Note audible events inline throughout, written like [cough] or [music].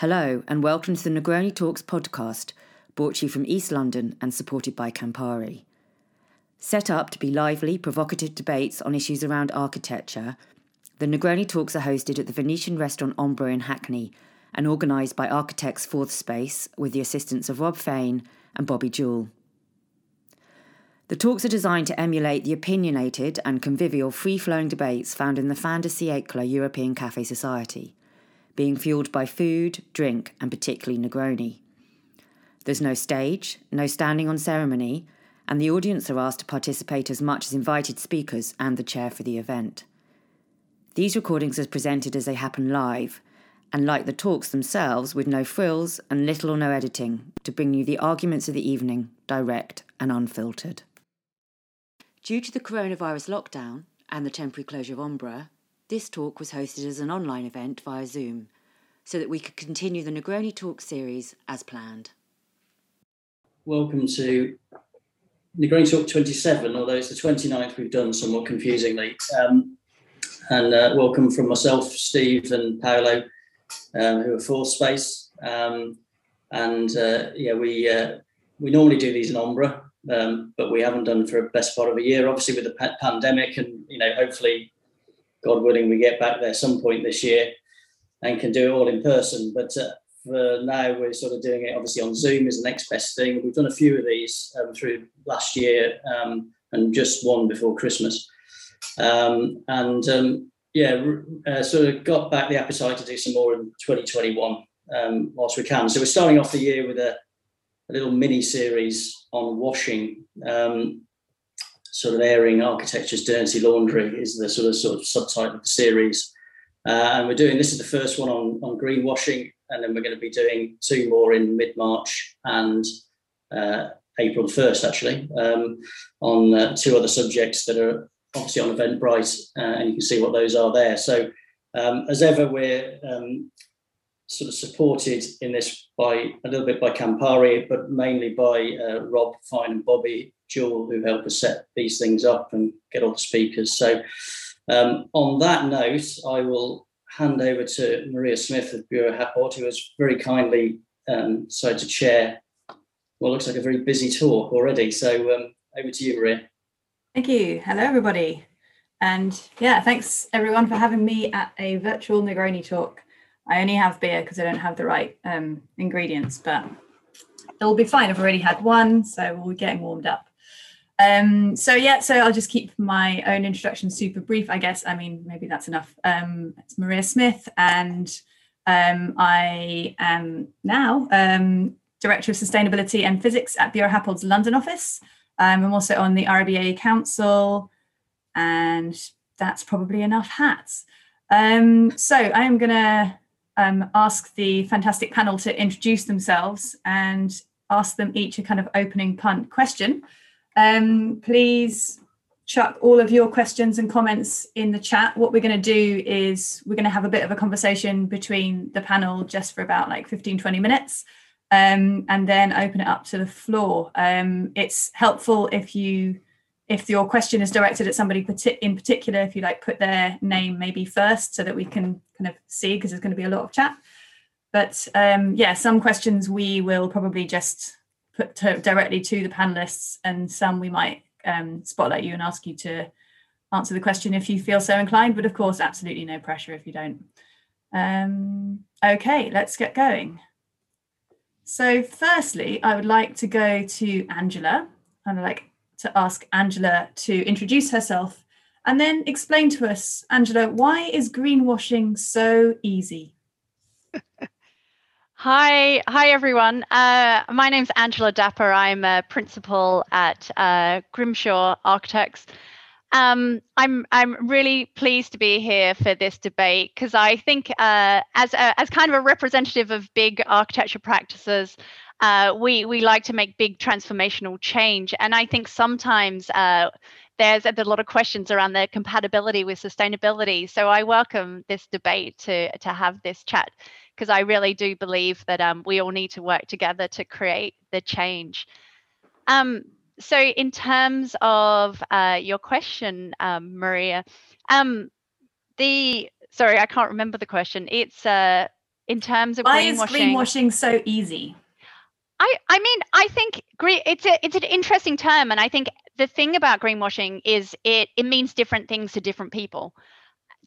Hello, and welcome to the Negroni Talks podcast, brought to you from East London and supported by Campari. Set up to be lively, provocative debates on issues around architecture, the Negroni Talks are hosted at the Venetian restaurant Ombra in Hackney and organised by Architects Fourth Space with the assistance of Rob Fain and Bobby Jewell. The talks are designed to emulate the opinionated and convivial free flowing debates found in the de siècle European Cafe Society being fueled by food, drink, and particularly Negroni. There's no stage, no standing on ceremony, and the audience are asked to participate as much as invited speakers and the chair for the event. These recordings are presented as they happen live, and like the talks themselves, with no frills and little or no editing, to bring you the arguments of the evening, direct and unfiltered. Due to the coronavirus lockdown and the temporary closure of Ombra, this talk was hosted as an online event via Zoom so that we could continue the Negroni Talk series as planned. Welcome to Negroni Talk 27, although it's the 29th we've done somewhat confusingly. Um, and uh, welcome from myself, Steve, and Paolo, um, who are Fourth Space. Um, and uh, yeah, we uh, we normally do these in Ombra, um, but we haven't done for the best part of a year, obviously with the pandemic, and you know, hopefully God willing, we get back there some point this year and can do it all in person. But uh, for now, we're sort of doing it obviously on Zoom is the next best thing. We've done a few of these um, through last year um, and just one before Christmas. Um, and um, yeah, uh, sort of got back the appetite to do some more in 2021 um, whilst we can. So we're starting off the year with a, a little mini series on washing. Um, sort of airing architecture's dirty laundry is the sort of sort of subtitle of the series. Uh, and we're doing this is the first one on, on greenwashing, and then we're going to be doing two more in mid March and uh, April 1st, actually, um, on uh, two other subjects that are obviously on Eventbrite, uh, and you can see what those are there. So, um, as ever, we're um, sort of supported in this by a little bit by Campari, but mainly by uh, Rob Fine and Bobby Jewell, who helped us set these things up and get all the speakers. So, um, on that note, I will hand over to Maria Smith of Buro Happold, who has very kindly um, decided to chair what looks like a very busy talk already. So, um, over to you, Maria. Thank you. Hello, everybody. And yeah, thanks everyone for having me at a virtual Negroni talk. I only have beer because I don't have the right um, ingredients, but it'll be fine. I've already had one, so we're getting warmed up. Um, so yeah, so I'll just keep my own introduction super brief, I guess. I mean, maybe that's enough. Um, it's Maria Smith, and um, I am now um, Director of Sustainability and Physics at Buro Happold's London office. Um, I'm also on the RIBA Council, and that's probably enough hats. Um, so I'm to um, ask the fantastic panel to introduce themselves and ask them each a kind of opening punt question. Um, please chuck all of your questions and comments in the chat. What we're going to do is we're going to have a bit of a conversation between the panel just for about like 15, 20 minutes. Um, and then open it up to the floor. Um, it's helpful if you, if your question is directed at somebody in particular, if you like put their name maybe first so that we can kind of see because there's going to be a lot of chat. But um, yeah, some questions we will probably just put to, directly to the panelists, and some we might um, spotlight you and ask you to answer the question if you feel so inclined. But of course, absolutely no pressure if you don't. Um, okay, let's get going. So, firstly, I would like to go to Angela, and I'd like to ask Angela to introduce herself and then explain to us, Angela, why is greenwashing so easy? [laughs] Hi, hi everyone. Uh, my name's Angela Dapper. I'm a principal at uh, Grimshaw Architects. Um, I'm I'm really pleased to be here for this debate because I think uh, as a, as kind of a representative of big architecture practices, uh, we we like to make big transformational change, and I think sometimes uh, there's a lot of questions around the compatibility with sustainability. So I welcome this debate to to have this chat because I really do believe that um, we all need to work together to create the change. Um, so, in terms of uh, your question, um, Maria, um, the sorry, I can't remember the question. It's uh, in terms of Why greenwashing. is greenwashing so easy? I, I mean, I think green, it's a, it's an interesting term, and I think the thing about greenwashing is it it means different things to different people.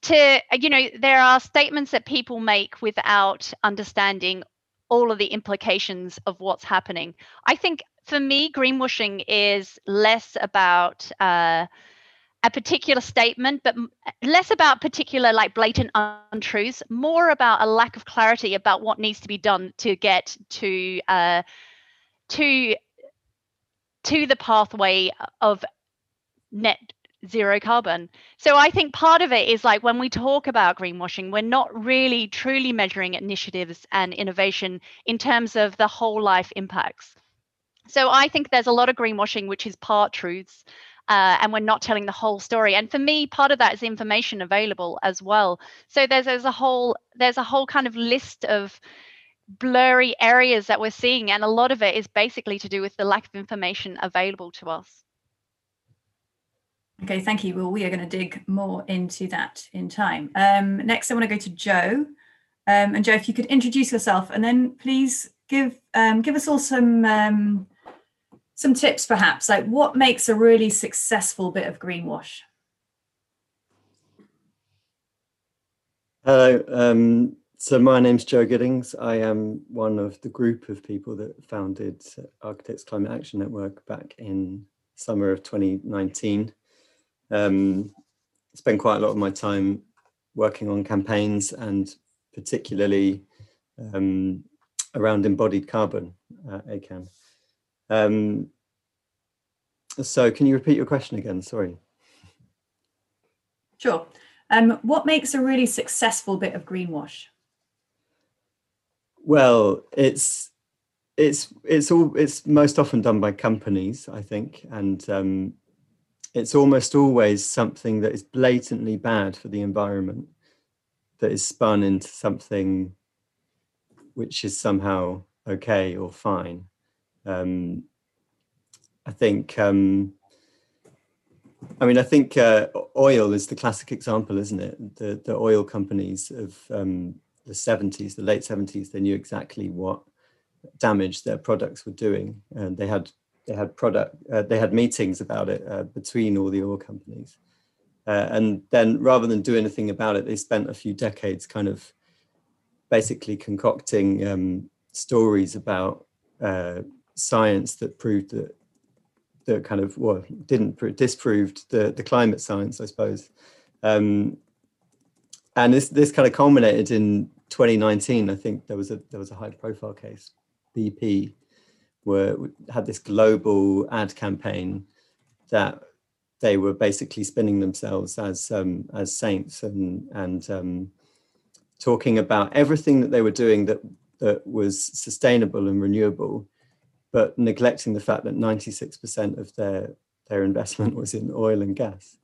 To you know, there are statements that people make without understanding all of the implications of what's happening. I think for me, greenwashing is less about uh, a particular statement, but less about particular like blatant untruths, more about a lack of clarity about what needs to be done to get to uh, to to the pathway of net zero carbon. So I think part of it is like when we talk about greenwashing, we're not really truly measuring initiatives and innovation in terms of the whole life impacts. So I think there's a lot of greenwashing which is part truths. Uh, and we're not telling the whole story. And for me, part of that is information available as well. So there's there's a whole there's a whole kind of list of blurry areas that we're seeing, and a lot of it is basically to do with the lack of information available to us. Okay, thank you. Well, we are going to dig more into that in time. Um, next, I want to go to Joe. Um, and Joe, if you could introduce yourself and then please give um, give us all some um, some tips, perhaps, like what makes a really successful bit of greenwash? Hello. Um, so my name's Joe Giddings. I am one of the group of people that founded Architects Climate Action Network back in summer of 2019. Um, spend quite a lot of my time working on campaigns and particularly um, around embodied carbon, uh, ACAN. Um, so can you repeat your question again? Sorry. Sure. Um, what makes a really successful bit of greenwash? Well, it's it's it's all it's most often done by companies, I think, and um, it's almost always something that is blatantly bad for the environment that is spun into something which is somehow okay or fine. Um, I think, um, I mean, I think uh, oil is the classic example, isn't it? The, the oil companies of um, the 70s, the late 70s, they knew exactly what damage their products were doing. And they had they had product uh, they had meetings about it uh, between all the oil companies. Uh, and then rather than do anything about it, they spent a few decades kind of basically concocting um, stories about uh, science that proved that that kind of well didn't disproved the the climate science, I suppose. Um, and this this kind of culminated in 2019. I think there was a there was a high profile case, BP, were had this global ad campaign that they were basically spinning themselves as um, as saints and and um, talking about everything that they were doing that that was sustainable and renewable but neglecting the fact that 96% of their their investment was in oil and gas.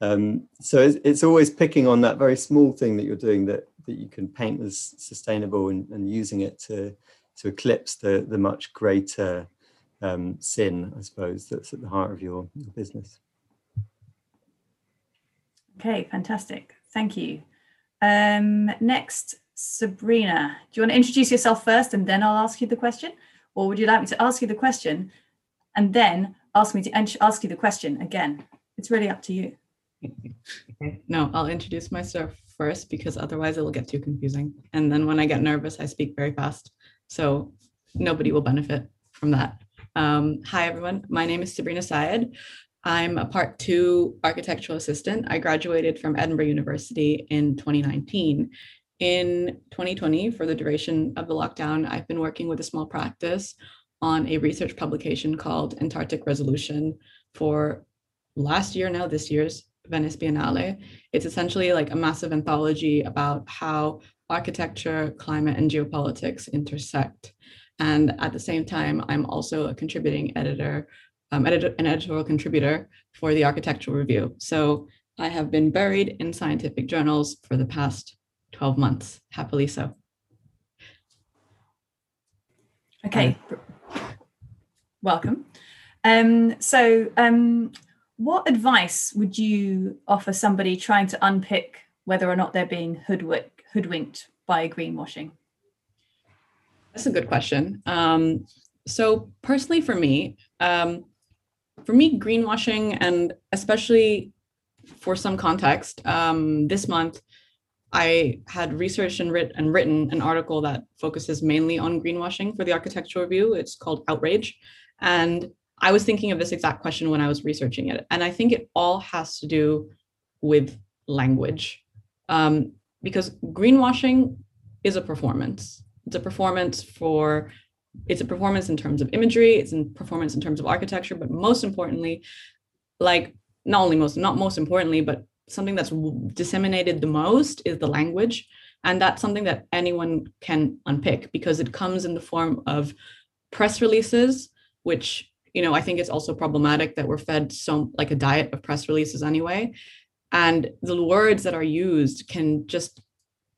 Um, so it's, it's, always picking on that very small thing that you're doing that that you can paint as sustainable and, and using it to to eclipse the the much greater um, sin, I suppose, that's at the heart of your, your business. Okay, fantastic. Thank you. Um, next, Sabrina, do you want to introduce yourself first and then I'll ask you the question? Or would you like me to ask you the question and then ask me to ask you the question again? It's really up to you. No, I'll introduce myself first because otherwise it'll get too confusing. And then when I get nervous, I speak very fast. So nobody will benefit from that. Um, hi, everyone. My name is Sabrina Syed. I'm a part two architectural assistant. I graduated from Edinburgh University in 2019 in 2020, for the duration of the lockdown, I've been working with a small practice on a research publication called Antarctic Resolution for last year, now this year's Venice Biennale. It's essentially like a massive anthology about how architecture, climate, and geopolitics intersect. And at the same time, I'm also a contributing editor, um, an editorial contributor for the Architectural Review. So I have been buried in scientific journals for the past 12 months, happily so. Okay, welcome. Um, so, um, what advice would you offer somebody trying to unpick whether or not they're being hoodwinked, hoodwinked by greenwashing? That's a good question. Um, so personally, for me, um, for me, greenwashing, and especially for some context, um, this month I had researched and, writ- and written an article that focuses mainly on greenwashing for the Architectural Review. It's called Outrage, and I was thinking of this exact question when I was researching it, and I think it all has to do with language, um, because greenwashing is a performance. It's a performance for it's a performance in terms of imagery, it's a performance in terms of architecture, but most importantly, like not only most, not most importantly, but something that's disseminated the most is the language. And that's something that anyone can unpick because it comes in the form of press releases, which, you know, I think it's also problematic that we're fed so like a diet of press releases anyway. And the words that are used can just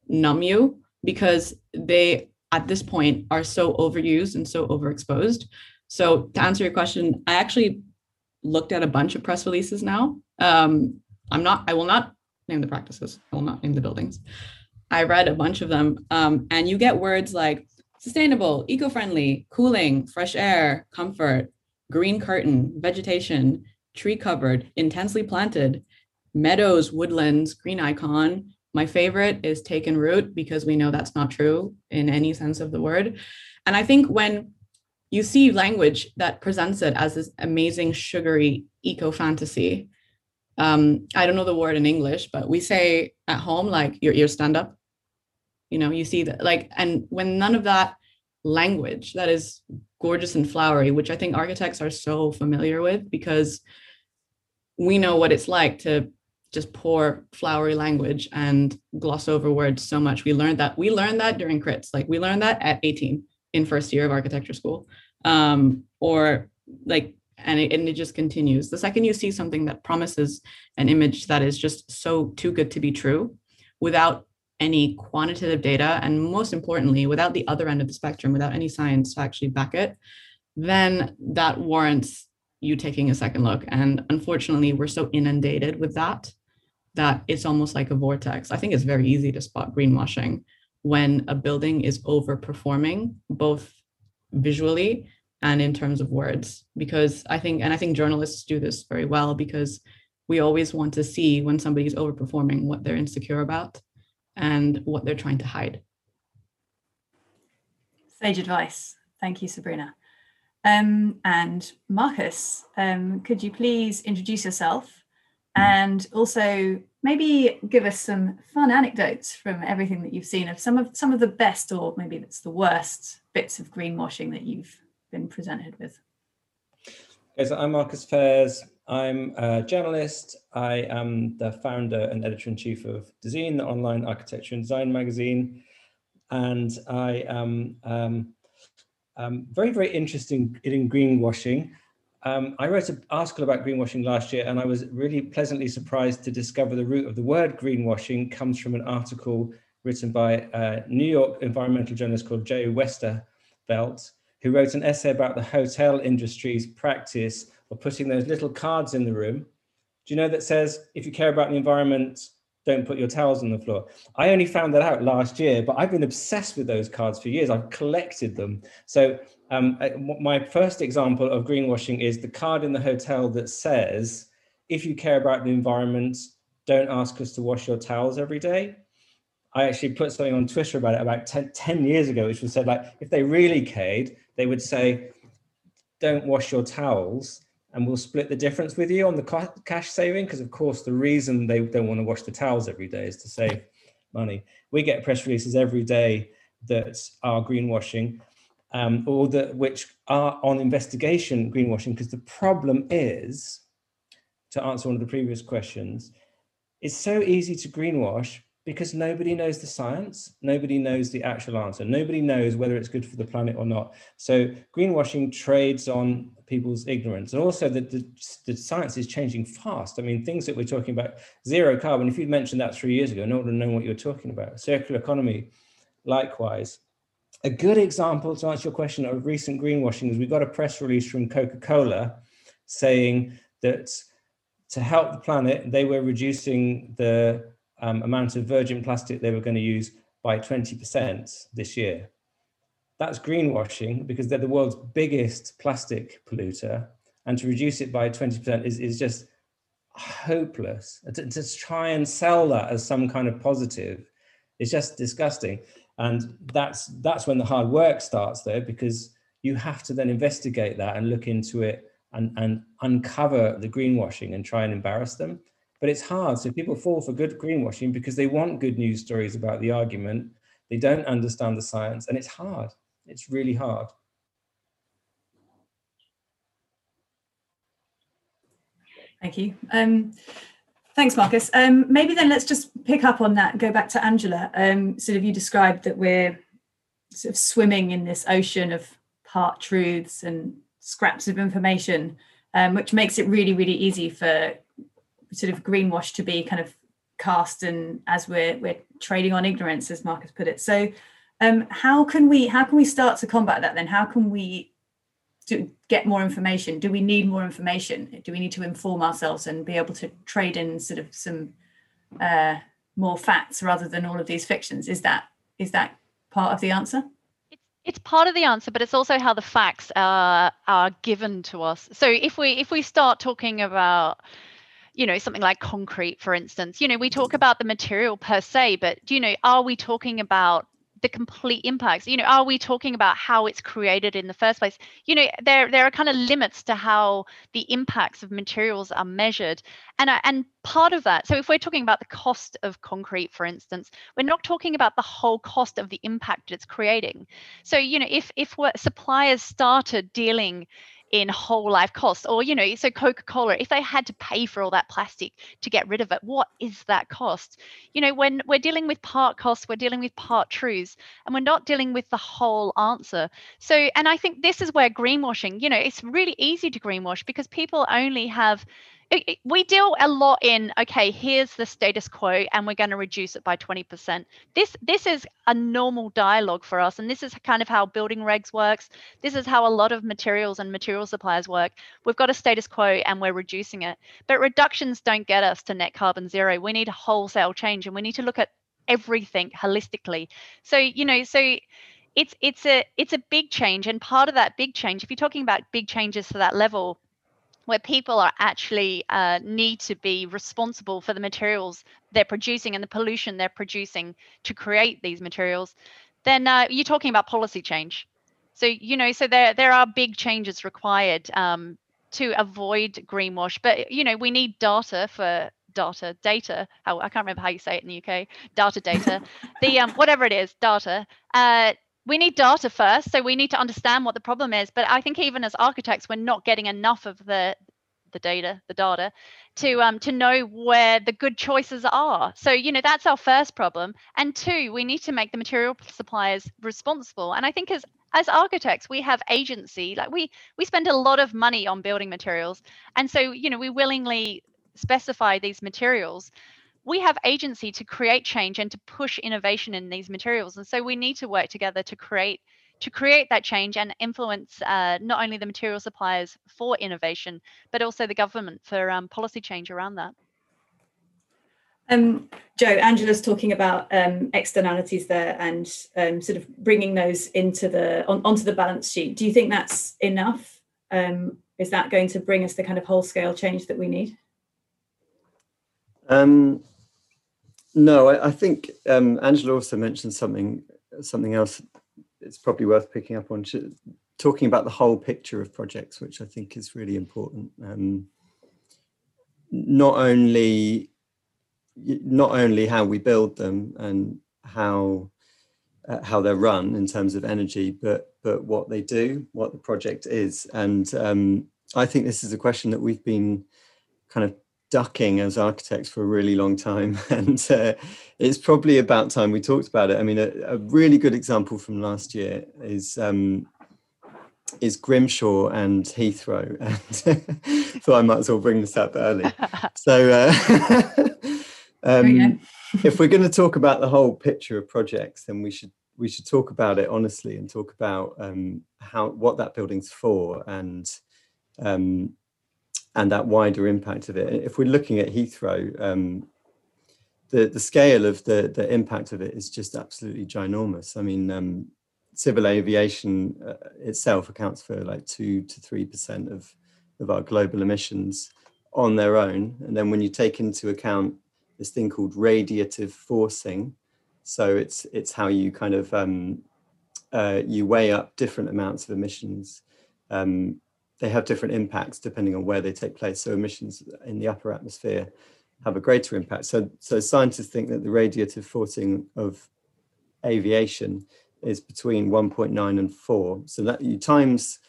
numb you because they at this point are so overused and so overexposed. So to answer your question, I actually looked at a bunch of press releases now. Um, I'm not, I will not name the practices. I will not name the buildings. I read a bunch of them. Um, and you get words like sustainable, eco-friendly, cooling, fresh air, comfort, green curtain, vegetation, tree covered, intensely planted, meadows, woodlands, green icon, my favorite is taken root because we know that's not true in any sense of the word. And I think when you see language that presents it as this amazing, sugary eco fantasy, um, I don't know the word in English, but we say at home, like your ears stand up. You know, you see that, like, and when none of that language that is gorgeous and flowery, which I think architects are so familiar with because we know what it's like to just pour flowery language and gloss over words so much. We learned that we learned that during crits. Like we learned that at 18 in first year of architecture school. Um, or like and it, and it just continues. The second you see something that promises an image that is just so too good to be true without any quantitative data and most importantly without the other end of the spectrum without any science to actually back it then that warrants you taking a second look and unfortunately we're so inundated with that that it's almost like a vortex. I think it's very easy to spot greenwashing when a building is overperforming both visually and in terms of words because I think and I think journalists do this very well because we always want to see when somebody's overperforming what they're insecure about and what they're trying to hide. Sage advice. Thank you, Sabrina. Um, and Marcus, um, could you please introduce yourself and also maybe give us some fun anecdotes from everything that you've seen of some of some of the best or maybe that's the worst bits of greenwashing that you've been presented with. Okay, so I'm Marcus Fairs. I'm a journalist. I am the founder and editor in chief of Dezeen, the online architecture and design magazine. And I am um, um, very, very interested in greenwashing. Um, I wrote an article about greenwashing last year, and I was really pleasantly surprised to discover the root of the word greenwashing comes from an article written by a New York environmental journalist called Joe Westerveld, who wrote an essay about the hotel industry's practice of putting those little cards in the room. Do you know that says, if you care about the environment, don't put your towels on the floor. I only found that out last year, but I've been obsessed with those cards for years. I've collected them. So um, my first example of greenwashing is the card in the hotel that says, if you care about the environment, don't ask us to wash your towels every day. I actually put something on Twitter about it about 10, 10 years ago, which was said like, if they really cared, they would say, don't wash your towels and we'll split the difference with you on the cash saving. Because of course the reason they don't want to wash the towels every day is to save money. We get press releases every day that are greenwashing um, or that which are on investigation greenwashing because the problem is to answer one of the previous questions it's so easy to greenwash because nobody knows the science, nobody knows the actual answer, nobody knows whether it's good for the planet or not. So greenwashing trades on people's ignorance, and also that the, the, science is changing fast. I mean, things that we're talking about, zero carbon. If you'd mentioned that three years ago, no one would know what you're talking about. Circular economy, likewise. A good example to answer your question of recent greenwashing is we got a press release from Coca-Cola saying that to help the planet, they were reducing the um, amount of virgin plastic they were going to use by 20% this year. that's greenwashing because they're the world's biggest plastic polluter. And to reduce it by 20% is, is just hopeless. To, to try and sell that as some kind of positive is just disgusting. And that's that's when the hard work starts though, because you have to then investigate that and look into it and, and uncover the greenwashing and try and embarrass them. But it's hard. So people fall for good greenwashing because they want good news stories about the argument. They don't understand the science, and it's hard. It's really hard. Thank you. Um, thanks, Marcus. Um, maybe then let's just pick up on that. Go back to Angela. Um, sort of you described that we're sort of swimming in this ocean of part truths and scraps of information, um, which makes it really, really easy for sort of greenwash to be kind of cast and as we're we're trading on ignorance, as Marcus put it. So um, how can we how can we start to combat that then? How can we do, get more information? Do we need more information? Do we need to inform ourselves and be able to trade in sort of some uh, more facts rather than all of these fictions? Is that is that part of the answer? it's part of the answer but it's also how the facts are are given to us so if we if we start talking about you know something like concrete for instance. You know we talk mm-hmm. about the material per se but you know are we talking about the complete impacts? You know are we talking about how it's created in the first place? You know there there are kind of limits to how the impacts of materials are measured. And and part of that so if we're talking about the cost of concrete for instance we're not talking about the whole cost of the impact it's creating. So you know if if suppliers started dealing in whole life costs or you know so coca-cola if they had to pay for all that plastic to get rid of it what is that cost? You know when we're dealing with part costs we're dealing with part truths and we're not dealing with the whole answer. So and i think this is where greenwashing you know it's really easy to greenwash because people only have we deal a lot in okay here's the status quo and we're going to reduce it by 20% this this is a normal dialogue for us and this is kind of how building regs works. This is how a lot of materials and material suppliers work. We've got a status quo and we're reducing it. But reductions don't get us to net carbon zero. We need a wholesale change and we need to look at everything holistically. So you know so it's it's a it's a big change and part of that big change if you're talking about big changes to that level where people are actually uh, need to be responsible for the materials they're producing and the pollution they're producing to create these materials, then uh, you're talking about policy change. So you know, so there there are big changes required um, to avoid greenwash, but you know, we need data for data data how i can't remember how you say it in the uk data data [laughs] the um whatever it is data uh we need data first so we need to understand what the problem is. But i think even as architects we're not getting enough of the the data the data to um to know where the good choices are. So you know that's our first problem. And two we need to make the material suppliers responsible. And i think as as architects we have agency. Like we we spend a lot of money on building materials. And so you know we willingly specify these materials we have agency to create change and to push innovation in these materials and so we need to work together to create to create that change and influence uh, not only the material suppliers for innovation but also the government for um, policy change around that um, Joe, Angela's talking about um, externalities there and um, sort of bringing those into the on, onto the balance sheet. Do you think that's enough? Um, is that going to bring us the kind of whole scale change that we need? Um, no, I, I think um, Angela also mentioned something something else. It's probably worth picking up on talking about the whole picture of projects, which I think is really important. Um, not only not only how we build them and how uh, how they're run in terms of energy, but but what they do, what the project is, and um, I think this is a question that we've been kind of ducking as architects for a really long time. [laughs] And uh, it's probably about time we talked about it. I mean a, a really good example from last year is um, is grimshaw and heathrow. [laughs] And [laughs] so i might as well bring this up early. So uh, um, if we're going to talk about the whole picture of projects then we should we should talk about it honestly and talk about um, how what that building's for and um, and that wider impact of it. If we're looking at Heathrow, um, the the scale of the the impact of it is just absolutely ginormous. I mean, um, civil aviation uh, itself accounts for like two to three percent of of our global emissions on their own. And then when you take into account this thing called radiative forcing, so it's it's how you kind of um, uh, you weigh up different amounts of emissions. Um, they have different impacts depending on where they take place. So emissions in the upper atmosphere have a greater impact. So so scientists think that the radiative forcing of aviation is between 1.9 and 4. So that you times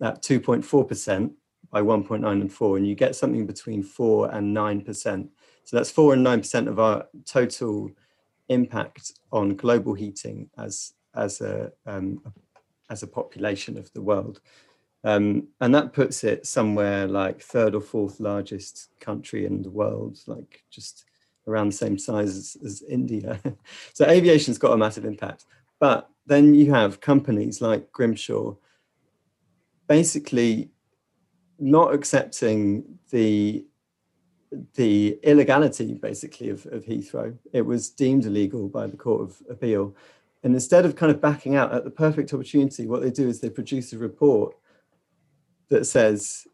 that 2.4% by 1.9 and 4, and you get something between 4 and 9%. So that's 4 and 9% of our total impact on global heating as, as, a, um, as a population of the world. Um, and that puts it somewhere like third or fourth largest country in the world, like just around the same size as, as India. [laughs] so aviation's got a massive impact. But then you have companies like Grimshaw basically not accepting the the illegality basically of, of Heathrow. It was deemed illegal by the Court of Appeal. And instead of kind of backing out at the perfect opportunity, what they do is they produce a report that says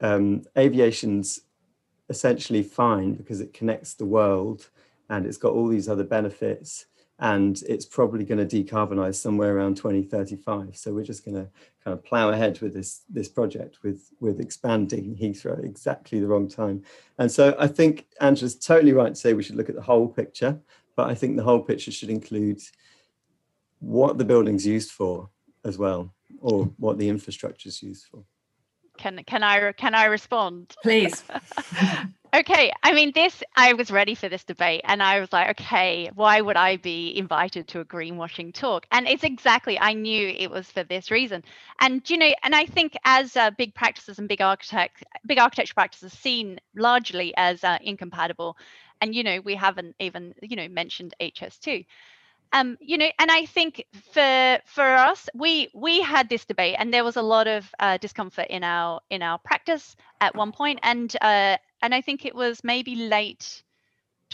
um, aviation's essentially fine because it connects the world and it's got all these other benefits and it's probably going to decarbonize somewhere around 2035 so we're just going to kind of plow ahead with this this project with with expanding heathrow exactly the wrong time. And so i think angela's totally right to say we should look at the whole picture but i think the whole picture should include what the building's used for as well or what the infrastructure is used for can can I can I respond? Please. [laughs] okay, I mean this I was ready for this debate and I was like, okay, why would I be invited to a greenwashing talk? And it's exactly I knew it was for this reason. And you know, and I think as uh, big practices and big architect big architecture practices seen largely as uh, incompatible and you know, we haven't even, you know, mentioned HS2 um, you know, and I think for for us, we we had this debate, and there was a lot of uh, discomfort in our in our practice at one point, and uh, and I think it was maybe late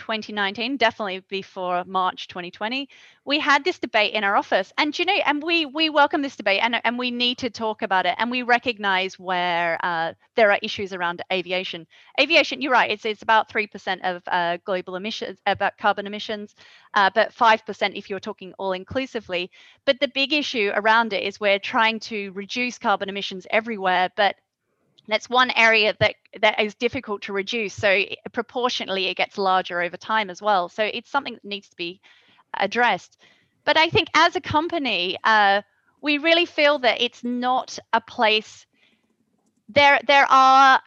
2019 definitely before march 2020 we had this debate in our office. And you know and we we welcome this debate and, and we need to talk about it and we recognize where uh, there are issues around aviation. Aviation you're right it's it's about 3% of uh, global emissions about carbon emissions uh, but 5% if you're talking all inclusively. But the big issue around it is we're trying to reduce carbon emissions everywhere but that's one area that that is difficult to reduce. So proportionally it gets larger over time as well. So it's something that needs to be addressed. But i think as a company uh, we really feel that it's not a place there there are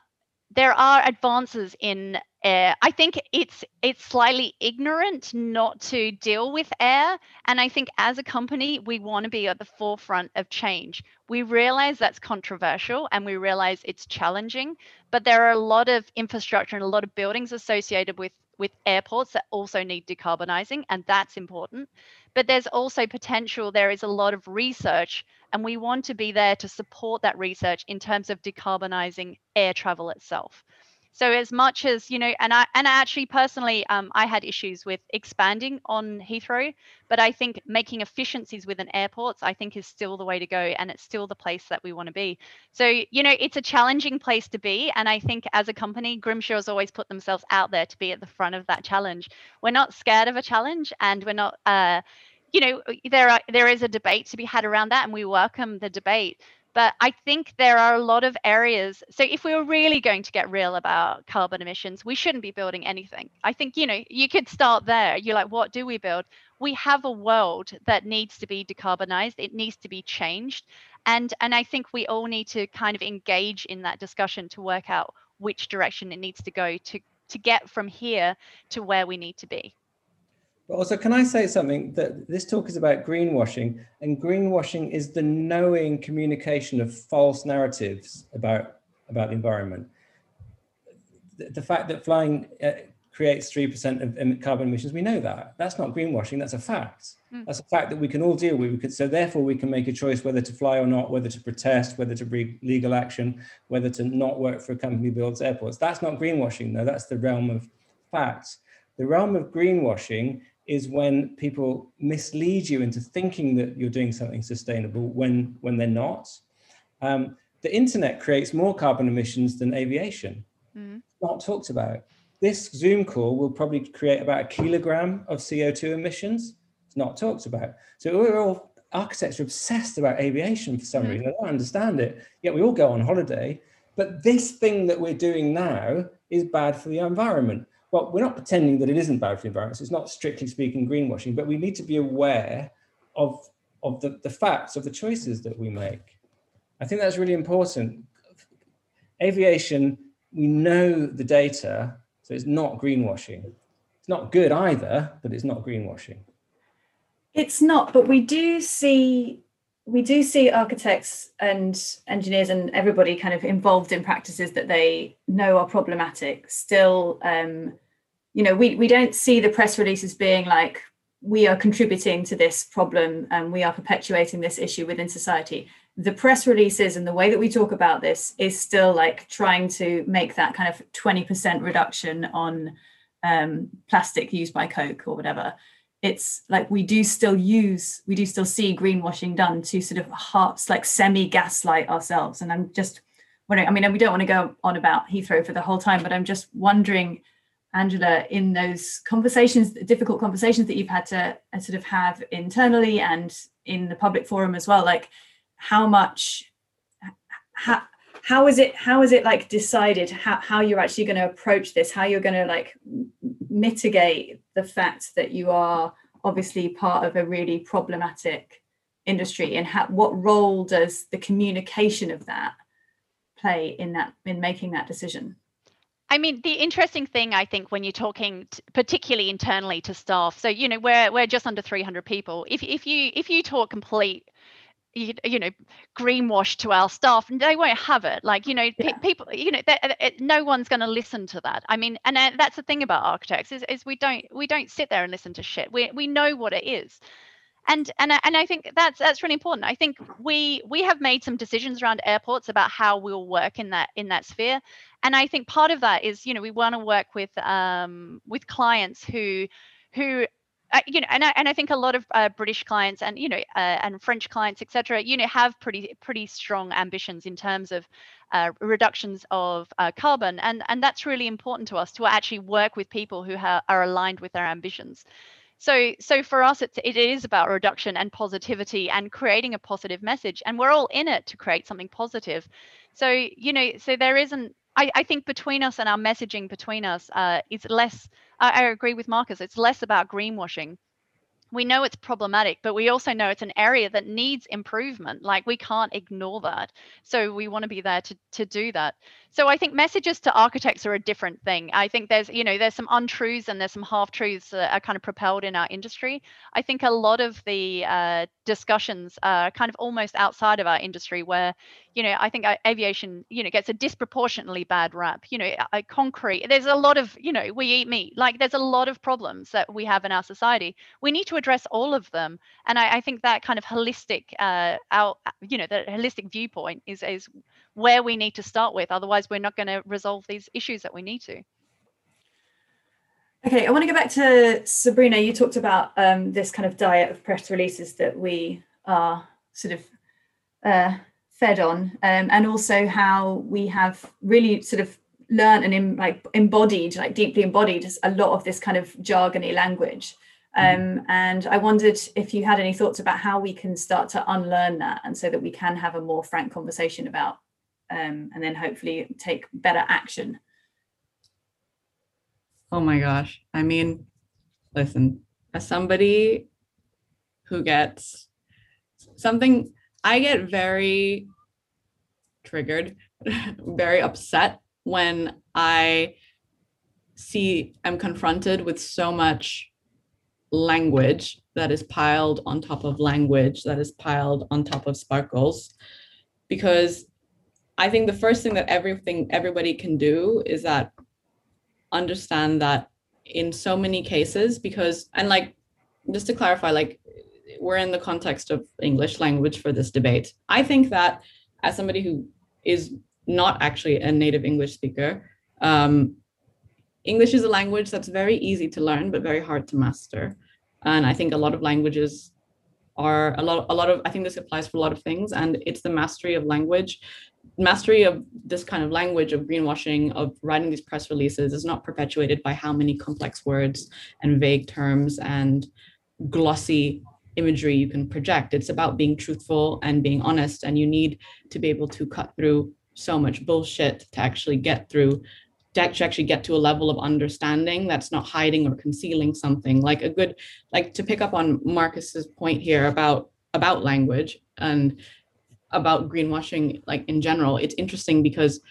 there are advances in air. I think it's it's slightly ignorant not to deal with air. And I think as a company, we want to be at the forefront of change. We realize that's controversial and we realize it's challenging, but there are a lot of infrastructure and a lot of buildings associated with with airports that also need decarbonizing, and that's important. But there's also potential, there is a lot of research, and we want to be there to support that research in terms of decarbonizing air travel itself so as much as you know and i and I actually personally um, i had issues with expanding on heathrow but i think making efficiencies within airports i think is still the way to go and it's still the place that we want to be. So you know it's a challenging place to be and i think as a company grimshaw has always put themselves out there to be at the front of that challenge. We're not scared of a challenge and we're not uh, you know there are there is a debate to be had around that and we welcome the debate but I think there are a lot of areas. So if we were really going to get real about carbon emissions, we shouldn't be building anything. I think, you know, you could start there. You're like, what do we build? We have a world that needs to be decarbonized. It needs to be changed. And and I think we all need to kind of engage in that discussion to work out which direction it needs to go to to get from here to where we need to be. But also, can I say something that this talk is about greenwashing, and greenwashing is the knowing communication of false narratives about about the environment. The, the fact that flying uh, creates three percent of carbon emissions, we know that. That's not greenwashing. That's a fact. Mm. That's a fact that we can all deal with. We could, so therefore, we can make a choice whether to fly or not, whether to protest, whether to bring legal action, whether to not work for a company who builds airports. That's not greenwashing, though. That's the realm of facts. The realm of greenwashing is when people mislead you into thinking that you're doing something sustainable when when they're not. Um, the internet creates more carbon emissions than aviation. Mm. Not talked about. This Zoom call will probably create about a kilogram of CO2 emissions. It's not talked about. So we're all architects are obsessed about aviation for some mm. reason. I don't understand it. Yet we all go on holiday. But this thing that we're doing now is bad for the environment well, we're not pretending that it isn't bad for the environment. It's not strictly speaking greenwashing, but we need to be aware of, of the, the facts of the choices that we make. I think that's really important. Aviation, we know the data, so it's not greenwashing. It's not good either, but it's not greenwashing. It's not, but we do see we do see architects and engineers and everybody kind of involved in practices that they know are problematic still um, you know we, we don't see the press releases being like we are contributing to this problem and we are perpetuating this issue within society. The press releases and the way that we talk about this is still like trying to make that kind of 20% reduction on um, plastic used by coke or whatever. It's like we do still use we do still see greenwashing done to sort of hearts like semi gaslight ourselves. And i'm just wondering i mean we don't want to go on about heathrow for the whole time but i'm just wondering Angela, in those conversations, difficult conversations that you've had to uh, sort of have internally and in the public forum as well, like how much, how, how is it, how is it like decided how, how you're actually going to approach this, how you're going to like mitigate the fact that you are obviously part of a really problematic industry and how, what role does the communication of that play in that, in making that decision? I mean, the interesting thing I think when you're talking, t- particularly internally to staff, so you know we're we're just under 300 people. If if you if you talk complete, you, you know, greenwash to our staff, and they won't have it. Like you know, yeah. pe- people, you know, it, no one's going to listen to that. I mean, and uh, that's the thing about architects is, is we don't we don't sit there and listen to shit. We we know what it is and and and I think that's that's really important. I think we we have made some decisions around airports about how we'll work in that in that sphere, and I think part of that is you know we want to work with um, with clients who who uh, you know, and I, and I think a lot of uh, British clients and you know uh, and French clients, etc., you know, have pretty pretty strong ambitions in terms of uh, reductions of uh, carbon, and and that's really important to us to actually work with people who ha- are aligned with their ambitions. So, so for us, it's, it is about reduction and positivity and creating a positive message. And we're all in it to create something positive. So, you know, so there isn't, I, I think between us and our messaging between us uh, is less, I, I agree with Marcus, it's less about greenwashing we know it's problematic, but we also know it's an area that needs improvement. Like we can't ignore that. So we want to be there to, to do that. So I think messages to architects are a different thing. I think there's, you know, there's some untruths and there's some half truths that are kind of propelled in our industry. I think a lot of the uh, discussions are kind of almost outside of our industry where, you know, I think aviation, you know, gets a disproportionately bad rap. You know, concrete, there's a lot of, you know, we eat meat. Like there's a lot of problems that we have in our society. We need to address all of them. And I, I think that kind of holistic, uh, out, you know, the holistic viewpoint is, is where we need to start with. Otherwise, we're not going to resolve these issues that we need to. Okay, I want to go back to Sabrina. You talked about um, this kind of diet of press releases that we are sort of uh, fed on, um, and also how we have really sort of learned and in, like embodied, like deeply embodied, a lot of this kind of jargony language. Mm-hmm. Um, and I wondered if you had any thoughts about how we can start to unlearn that, and so that we can have a more frank conversation about um, and then hopefully take better action. Oh my gosh. I mean, listen, as somebody who gets something, I get very triggered, [laughs] very upset when I see I'm confronted with so much language that is piled on top of language that is piled on top of sparkles because I think the first thing that everything everybody can do is that understand that in so many cases because and like just to clarify like we're in the context of English language for this debate. I think that as somebody who is not actually a native English speaker, um, English is a language that's very easy to learn but very hard to master. And I think a lot of languages are a lot, a lot of, I think this applies for a lot of things. And it's the mastery of language. Mastery of this kind of language of greenwashing, of writing these press releases is not perpetuated by how many complex words and vague terms and glossy imagery you can project. It's about being truthful and being honest. And you need to be able to cut through so much bullshit to actually get through to actually get to a level of understanding that's not hiding or concealing something like a good like to pick up on marcus's point here about about language and about greenwashing like in general it's interesting because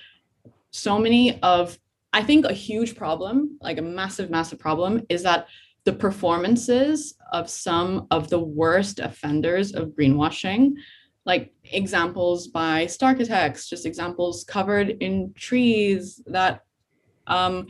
so many of i think a huge problem like a massive massive problem is that the performances of some of the worst offenders of greenwashing like examples by Starchitects, just examples covered in trees that um,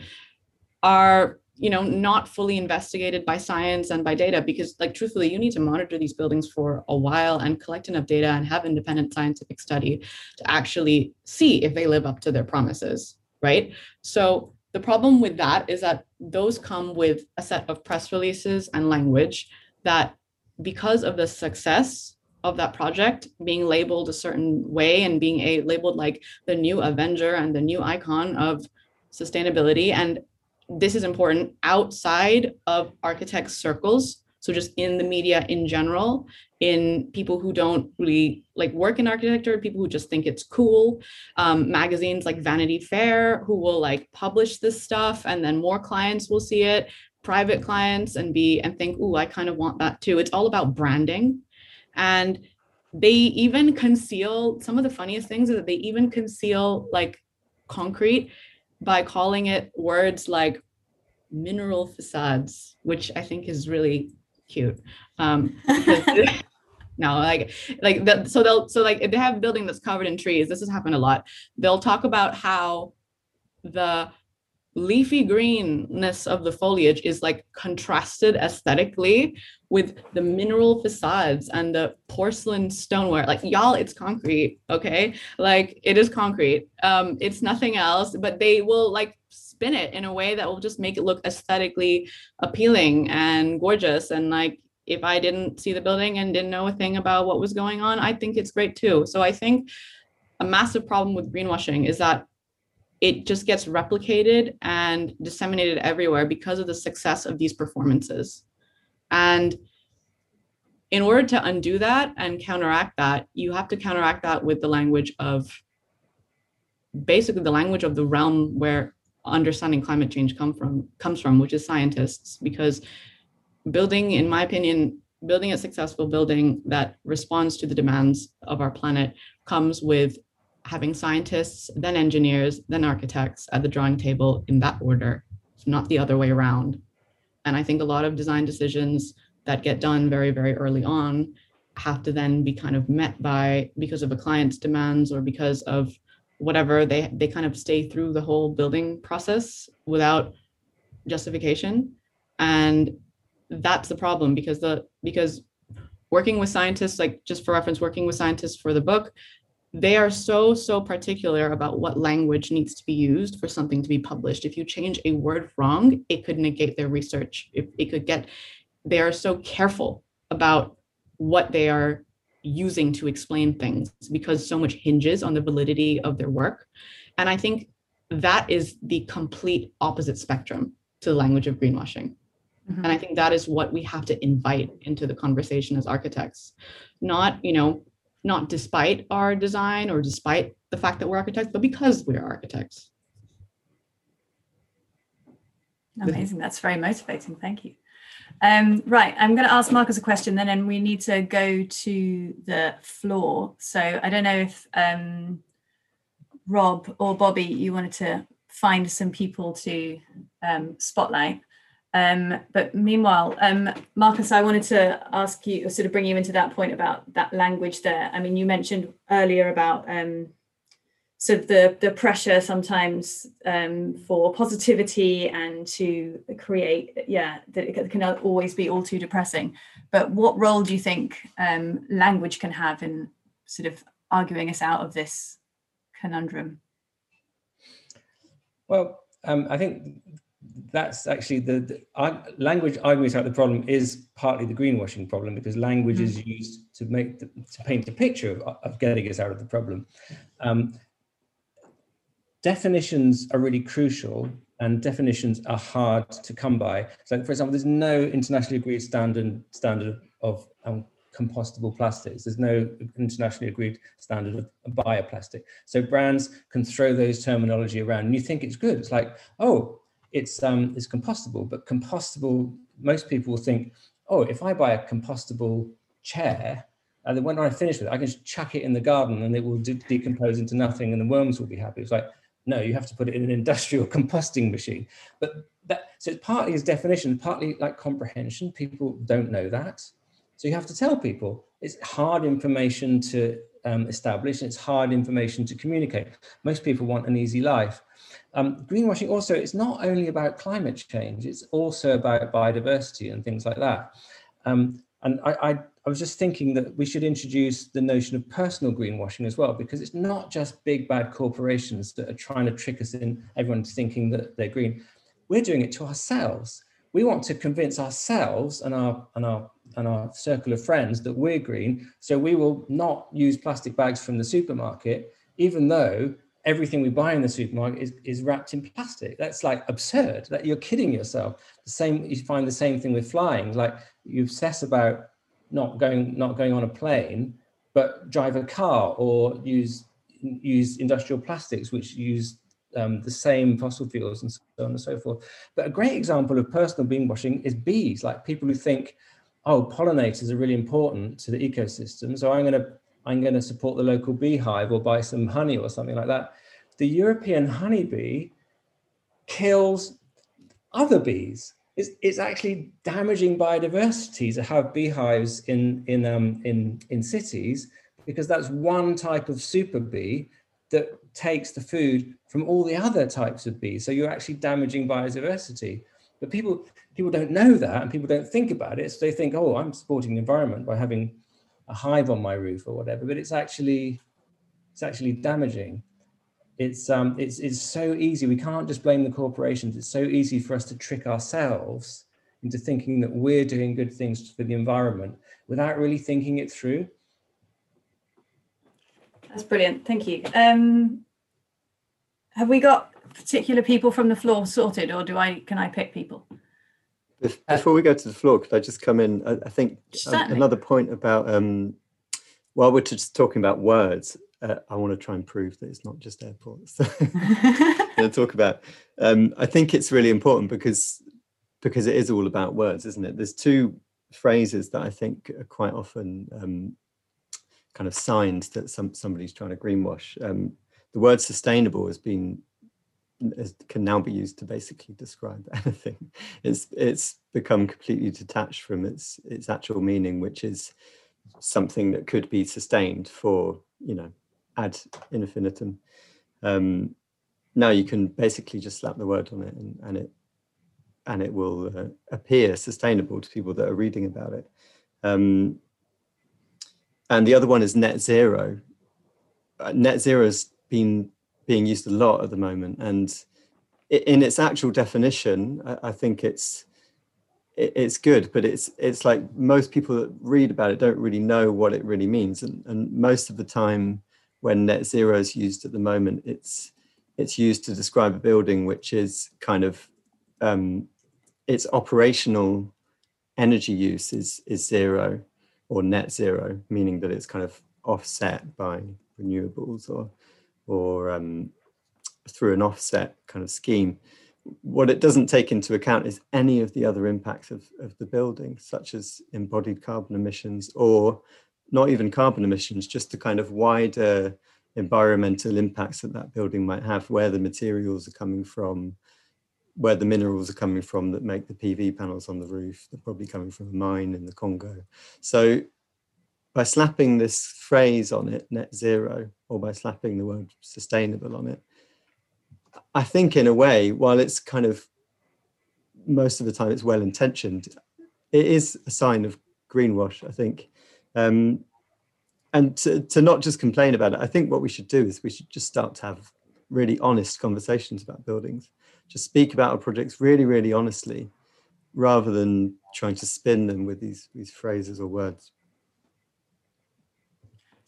are you know not fully investigated by science and by data because like truthfully you need to monitor these buildings for a while and collect enough data and have independent scientific study to actually see if they live up to their promises right? So the problem with that is that those come with a set of press releases and language that because of the success of that project being labeled a certain way and being a labeled like the new avenger and the new icon of sustainability and this is important outside of architects circles so just in the media in general in people who don't really like work in architecture people who just think it's cool um, magazines like vanity fair who will like publish this stuff and then more clients will see it private clients and be and think oh i kind of want that too. It's all about branding. And they even conceal some of the funniest things is that they even conceal like concrete by calling it words like mineral facades which i think is really cute. Um [laughs] no like like that so they'll so like if they have a building that's covered in trees this has happened a lot. They'll talk about how the leafy greenness of the foliage is like contrasted aesthetically with the mineral facades and the porcelain stoneware. Like y'all it's concrete okay? Like it is concrete. Um it's nothing else but they will like spin it in a way that will just make it look aesthetically appealing and gorgeous. And like if i didn't see the building and didn't know a thing about what was going on i think it's great too. So i think a massive problem with greenwashing is that it just gets replicated and disseminated everywhere because of the success of these performances. And in order to undo that and counteract that, you have to counteract that with the language of basically the language of the realm where understanding climate change come from comes from, which is scientists, because building, in my opinion, building a successful building that responds to the demands of our planet comes with having scientists, then engineers, then architects at the drawing table in that order, not the other way around. And I think a lot of design decisions that get done very, very early on have to then be kind of met by because of a client's demands or because of whatever they they kind of stay through the whole building process without justification and that's the problem because the because working with scientists like just for reference working with scientists for the book they are so so particular about what language needs to be used for something to be published. If you change a word wrong it could negate their research. It, it could get they are so careful about what they are using to explain things because so much hinges on the validity of their work. And i think that is the complete opposite spectrum to the language of greenwashing. Mm-hmm. and i think that is what we have to invite into the conversation as architects. Not you know not despite our design or despite the fact that we're architects, but because we're architects. Amazing. That's very motivating. Thank you. Um, right, I'm going to ask Marcus a question, then, and we need to go to the floor. So I don't know if um, Rob or Bobby, you wanted to find some people to um, spotlight. Um, but meanwhile, um, Marcus, I wanted to ask you, sort of bring you into that point about that language there. I mean, you mentioned earlier about um, sort of the the pressure sometimes um, for positivity and to create, yeah, that it can always be all too depressing. But what role do you think um, language can have in sort of arguing us out of this conundrum? Well, um, I think that's actually the, the uh, language argues out the problem is partly the greenwashing problem because language mm. is used to make the, to paint a picture of, of getting us out of the problem. Um, definitions are really crucial and definitions are hard to come by. So for example, there's no internationally agreed standard standard of um, compostable plastics. There's no internationally agreed standard of bioplastic. So brands can throw those terminology around and you think it's good. It's like, oh, it's um it's compostable, but compostable, most people will think, oh, if I buy a compostable chair, and then when I finish with it, I can just chuck it in the garden and it will de decompose into nothing and the worms will be happy. It's like, no, you have to put it in an industrial [laughs] composting machine. But that, so it's partly is definition, partly like comprehension. People don't know that. So you have to tell people it's hard information to um, establish it's hard information to communicate. Most people want an easy life. Um, greenwashing also, it's not only about climate change, it's also about biodiversity and things like that. Um, and I, I, I, was just thinking that we should introduce the notion of personal greenwashing as well, because it's not just big bad corporations that are trying to trick us in, everyone's thinking that they're green. We're doing it to ourselves. We want to convince ourselves and our, and our, and our circle of friends that we're green. So we will not use plastic bags from the supermarket, even though everything we buy in the supermarket is, is wrapped in plastic. That's like absurd. That you're kidding yourself. The same you find the same thing with flying. Like you obsess about not going not going on a plane, but drive a car or use use industrial plastics which use um, the same fossil fuels and so on and so forth. But a great example of personal greenwashing is bees. Like people who think, oh, pollinators are really important to the ecosystem, so I'm going to I'm going to support the local beehive or buy some honey or something like that. The European honeybee kills other bees. It's, it's actually damaging biodiversity to have beehives in, in, um, in, in cities because that's one type of super bee that takes the food from all the other types of bees. So you're actually damaging biodiversity. But people people don't know that and people don't think about it. So they think, oh, I'm supporting the environment by having a hive on my roof or whatever, but it's actually it's actually damaging. It's um it's it's so easy. We can't just blame the corporations. It's so easy for us to trick ourselves into thinking that we're doing good things for the environment without really thinking it through. That's brilliant. Thank you. Um, have we got particular people from the floor sorted, or do I can I pick people? Before we go to the floor, could I just come in? I, I think Certainly. another point about um, while we're just talking about words, uh, I want to try and prove that it's not just airports. [laughs] [laughs] to talk about. Um, I think it's really important because because it is all about words, isn't it? There's two phrases that I think are quite often um, kind of signs that some somebody's trying to greenwash. Um, the word sustainable has been can now be used to basically describe [laughs] anything. It's it's become completely detached from its its actual meaning, which is something that could be sustained for you know ad infinitum. Um, now you can basically just slap the word on it, and, and it and it will uh, appear sustainable to people that are reading about it. Um, and the other one is net zero. Uh, net zero has been being used a lot at the moment. And in its actual definition, I think it's it's good, but it's it's like most people that read about it don't really know what it really means. And, and most of the time, when net zero is used at the moment, it's it's used to describe a building which is kind of um, its operational energy use is is zero or net zero, meaning that it's kind of offset by renewables or or um, through an offset kind of scheme. What it doesn't take into account is any of the other impacts of, of the building, such as embodied carbon emissions or not even carbon emissions, just the kind of wider environmental impacts that that building might have, where the materials are coming from, where the minerals are coming from that make the PV panels on the roof. They're probably coming from a mine in the Congo. So by slapping this phrase on it, net zero, or by slapping the word sustainable on it, I think in a way, while it's kind of most of the time it's well intentioned, it is a sign of greenwash, I think. Um, and to, to not just complain about it, I think what we should do is we should just start to have really honest conversations about buildings. just speak about our projects really, really honestly, rather than trying to spin them with these these phrases or words.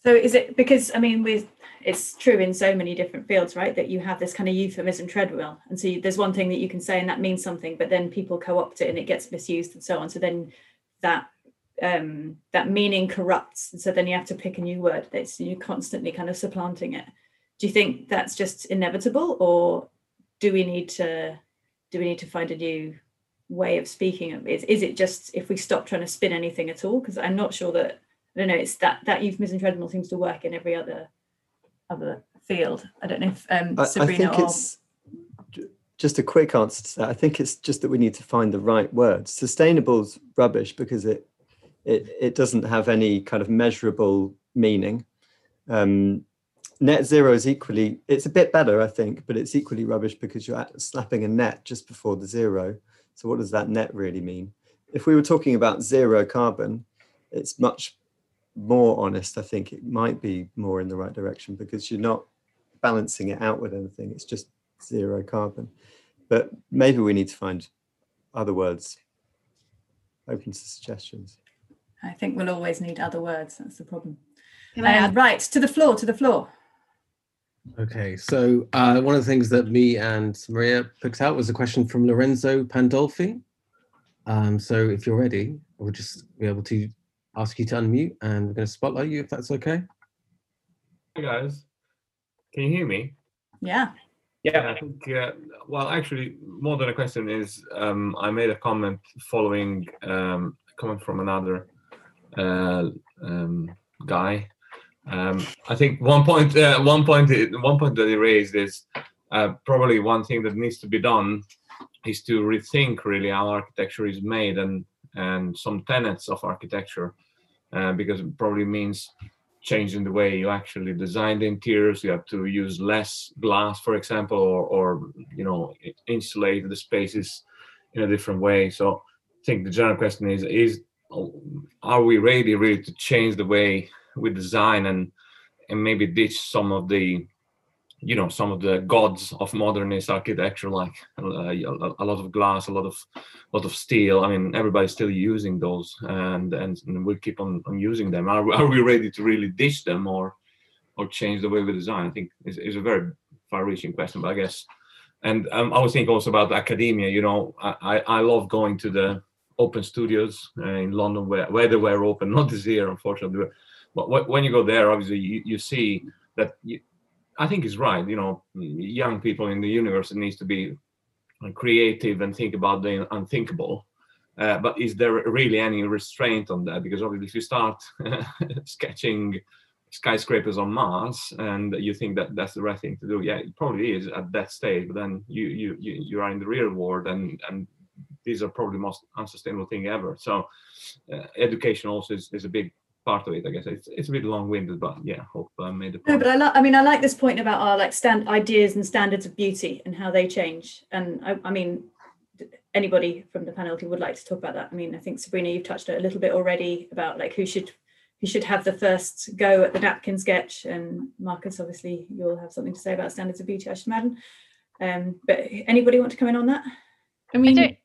So is it because I mean with it's true in so many different fields, right? That you have this kind of euphemism treadmill, and so you, there's one thing that you can say and that means something, but then people co-opt it and it gets misused and so on. So then that um, that meaning corrupts, and so then you have to pick a new word. That's you're constantly kind of supplanting it. Do you think that's just inevitable, or do we need to do we need to find a new way of speaking? Is is it just if we stop trying to spin anything at all? Because I'm not sure that I don't know. It's that that euphemism treadmill seems to work in every other other field. I don't know if um, Sabrina I, I think or it's just a quick answer to that. I think it's just that we need to find the right words. Sustainable's rubbish because it it it doesn't have any kind of measurable meaning. Um, net zero is equally it's a bit better, I think, but it's equally rubbish because you're slapping a net just before the zero. So what does that net really mean? If we were talking about zero carbon, it's much more honest, I think it might be more in the right direction because you're not balancing it out with anything. It's just zero carbon. But maybe we need to find other words. Open to suggestions. I think we'll always need other words. That's the problem. Can I add- right to the floor. To the floor. Okay, so uh, one of the things that me and Maria picked out was a question from Lorenzo Pandolfi. Um, so if you're ready, we'll just be able to ask you to unmute and we're going to spotlight you if that's okay. Hey guys, can you hear me? Yeah. Yeah, I think. Uh, well, actually, more than a question is, um, I made a comment following um, a comment from another uh, um, guy. Um, I think one point, uh, one point, one point that he raised is uh, probably one thing that needs to be done is to rethink really how architecture is made and and some tenets of architecture, uh, because it probably means changing the way you actually design the interiors. You have to use less glass, for example, or, or you know insulate the spaces in a different way. So I think the general question is: is are we ready really to change the way we design and and maybe ditch some of the you know some of the gods of modernist architecture like uh, a lot of glass a lot of lot of steel. I mean everybody's still using those and and, and we'll keep on, on using them. Are, are we ready to really ditch them or or change the way we design? I think is is a very far reaching question but i guess and um, i was thinking also about academia you know I, I I love going to the open studios uh, in london where, where they were open [laughs] not this year unfortunately but when you go there obviously you, you see that you, i think is right you know young people in the university needs to be creative and think about the unthinkable. Uh, but is there really any restraint on that? Because obviously, if you start [laughs] sketching skyscrapers on Mars and you think that that's the right thing to do, yeah, it probably is at that stage. But then you you you, you are in the real world, and and these are probably the most unsustainable thing ever. So uh, education also is, is a big part of it. I guess it's it's a bit long-winded, but yeah, hope I made the No, point. but I like. I mean, I like this point about our like stand ideas and standards of beauty and how they change. And I, I mean, anybody from the panel who would like to talk about that. I mean, I think Sabrina, you've touched it a little bit already about like who should who should have the first go at the napkin sketch. And Marcus, obviously, you'll have something to say about standards of beauty, I should imagine. Um, but anybody want to come in on that? I mean, don't-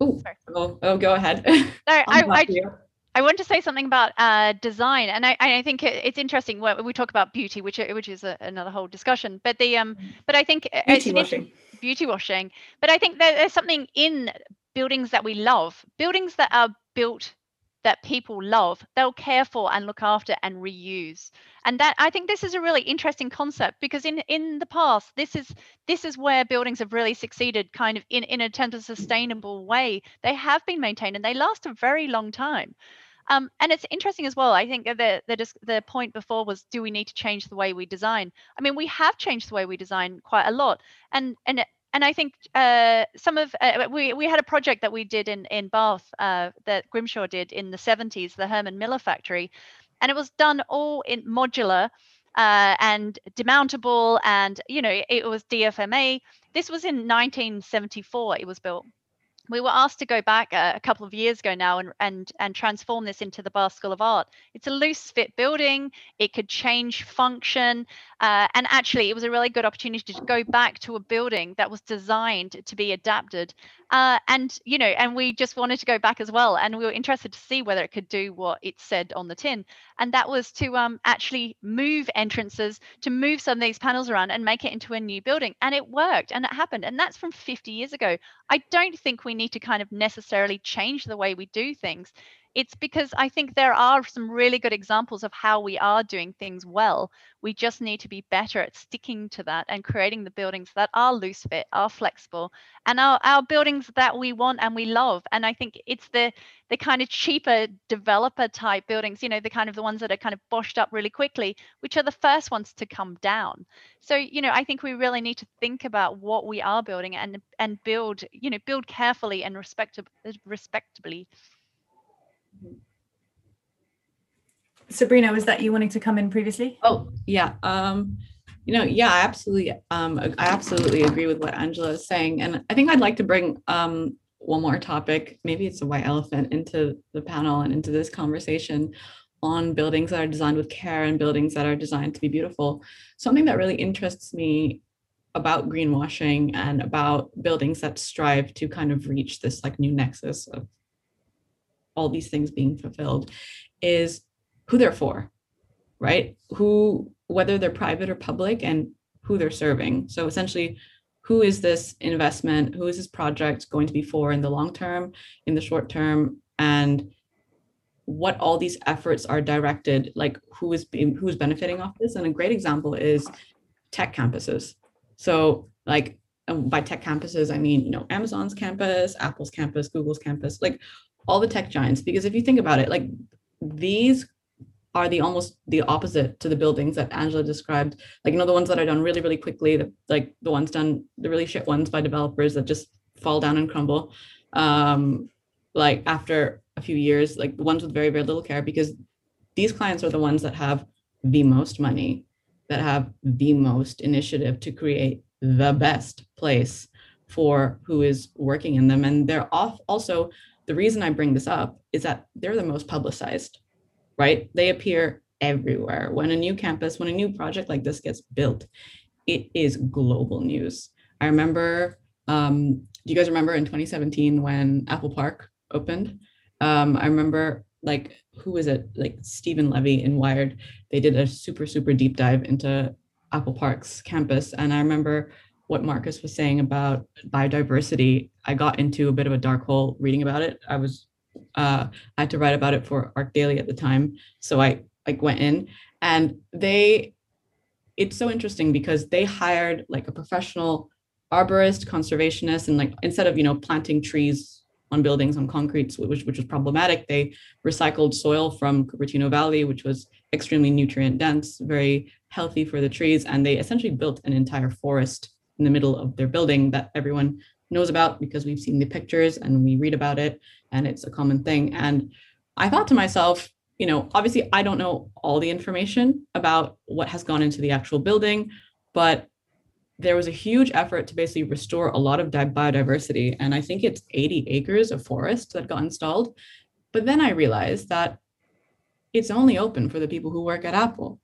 oh, Sorry. oh, oh, go ahead. [laughs] No, I, I'm I, happy you. I want to say something about uh, design, and I, I think it's interesting when we talk about beauty, which which is a, another whole discussion. But the um, but I think uh, it's Beauty washing. beauty washing. But I think there's something in buildings that we love, buildings that are built that people love, they'll care for and look after and reuse. And that I think this is a really interesting concept because in in the past, this is this is where buildings have really succeeded, kind of in in a terms of sustainable way. They have been maintained and they last a very long time. Um, and it's interesting as well. I think the the the point before was, do we need to change the way we design? I mean, we have changed the way we design quite a lot, and and and I think uh, some of uh, we we had a project that we did in in Bath uh, that Grimshaw did in the 70s, the Herman Miller factory, and it was done all in modular uh, and demountable, and you know it was DFMA. This was in 1974. It was built. We were asked to go back a, a, couple of years ago now and, and and transform this into the Bath School of Art. It's a loose fit building. It could change function, uh, and actually, it was a really good opportunity to go back to a building that was designed to be adapted. Uh, and you know, and we just wanted to go back as well, and we were interested to see whether it could do what it said on the tin, and that was to um, actually move entrances, to move some of these panels around and make it into a new building, and it worked, and it happened, and that's from 50 years ago. I don't think we need to kind of necessarily change the way we do things it's because I think there are some really good examples of how we are doing things well. We just need to be better at sticking to that and creating the buildings that are loose fit, are flexible, and are our buildings that we want and we love. And I think it's the the kind of cheaper developer type buildings, you know, the kind of the ones that are kind of boshed up really quickly, which are the first ones to come down. So, you know, I think we really need to think about what we are building and and build, you know, build carefully and respect respectably. Sabrina, was that you wanting to come in previously? Oh, yeah. Um, you know, yeah, I absolutely, um, I absolutely agree with what Angela is saying, and I think I'd like to bring um, one more topic. Maybe it's a white elephant into the panel and into this conversation on buildings that are designed with care and buildings that are designed to be beautiful. Something that really interests me about greenwashing and about buildings that strive to kind of reach this like new nexus of all these things being fulfilled is who they're for, right? Who, whether they're private or public, and who they're serving. So essentially, who is this investment? Who is this project going to be for in the long term, in the short term, and what all these efforts are directed? Like who is being, who is benefiting off this? And a great example is tech campuses. So like um, by tech campuses, I mean you know Amazon's campus, Apple's campus, Google's campus, like all the tech giants because if you think about it like these are the almost the opposite to the buildings that Angela described. Like, you know, the ones that are done really, really quickly, the, like the ones done, the really shit ones by developers that just fall down and crumble. Um, like after a few years, like the ones with very, very little care, because these clients are the ones that have the most money, that have the most initiative to create the best place for who is working in them. And they're off also the reason I bring this up is that they're the most publicized, right? They appear everywhere. When a new campus, when a new project like this gets built, it is global news. I remember, um, do you guys remember in 2017 when Apple Park opened? Um, I remember like who was it? Like Steven Levy in Wired. They did a super, super deep dive into Apple Park's campus. And I remember what Marcus was saying about biodiversity, I got into a bit of a dark hole reading about it. I was uh, I had to write about it for ArchDaily at the time, so I like went in, and they. It's so interesting because they hired like a professional arborist, conservationist, and like instead of you know planting trees on buildings on concrete, which which was problematic, they recycled soil from Cupertino Valley, which was extremely nutrient dense, very healthy for the trees, and they essentially built an entire forest in the middle of their building that everyone knows about because we've seen the pictures and we read about it and it's a common thing. And I thought to myself, you know, obviously I don't know all the information about what has gone into the actual building, but there was a huge effort to basically restore a lot of biodiversity. And I think it's 80 acres of forest that got installed. But then I realized that it's only open for the people who work at Apple.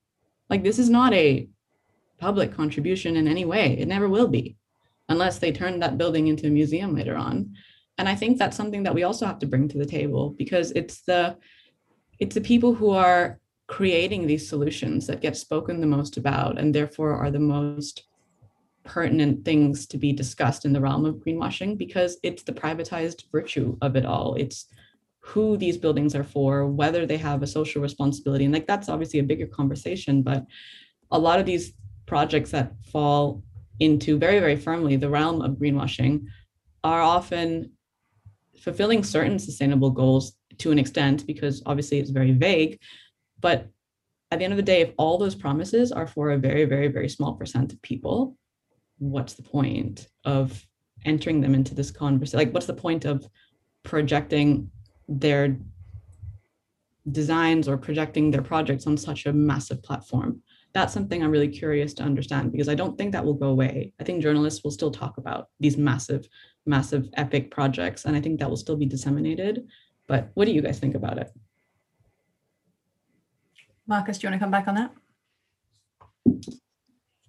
Like this is not a public contribution in any way. It never will be unless they turn that building into a museum later on. And I think that's something that we also have to bring to the table because it's the it's the people who are creating these solutions that get spoken the most about and therefore are the most pertinent things to be discussed in the realm of greenwashing because it's the privatized virtue of it all. It's who these buildings are for, whether they have a social responsibility. And like that's obviously a bigger conversation, but a lot of these projects that fall into very, very firmly the realm of greenwashing are often fulfilling certain sustainable goals to an extent because obviously it's very vague. But at the end of the day, if all those promises are for a very, very, very small percent of people, what's the point of entering them into this conversation? Like, what's the point of projecting their designs or projecting their projects on such a massive platform? That's something I'm really curious to understand because I don't think that will go away. I think journalists will still talk about these massive massive epic projects. And I think that will still be disseminated. But what do you guys think about it? Marcus, do you want to come back on that?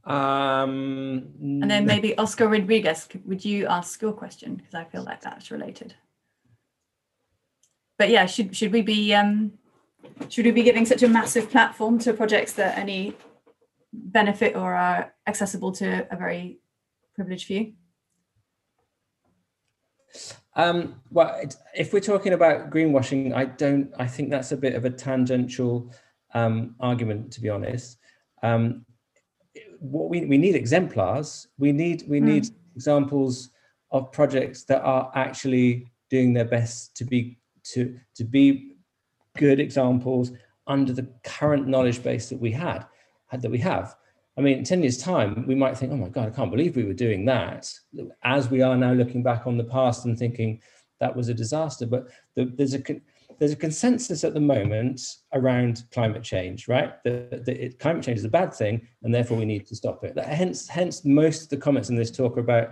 Um, And then maybe Oscar Rodriguez, would you ask your question? Because I feel like that's related. But yeah, should should we be um should we be giving such a massive platform to projects that only benefit or are accessible to a very privileged few? Um, well, if we're talking about greenwashing, I don't. I think that's a bit of a tangential um, argument, to be honest. Um, what we, we need exemplars. We need we Hmm. need examples of projects that are actually doing their best to be to to be good examples under the current knowledge base that we had that we have. I mean, in 10 years' time, we might think, oh my God, I can't believe we were doing that. As we are now looking back on the past and thinking that was a disaster. But the, there's a there's a consensus at the moment around climate change, right? That, climate change is a bad thing, and therefore we need to stop it. That, hence, hence, most of the comments in this talk are about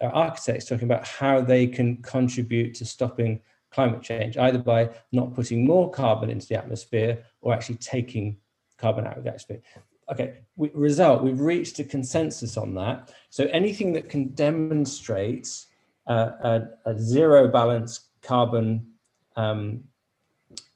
uh, architects talking about how they can contribute to stopping climate change, either by not putting more carbon into the atmosphere or actually taking carbon out of the atmosphere. Okay, we, result, we've reached a consensus on that. So anything that can demonstrate uh, a, a zero balance carbon, um,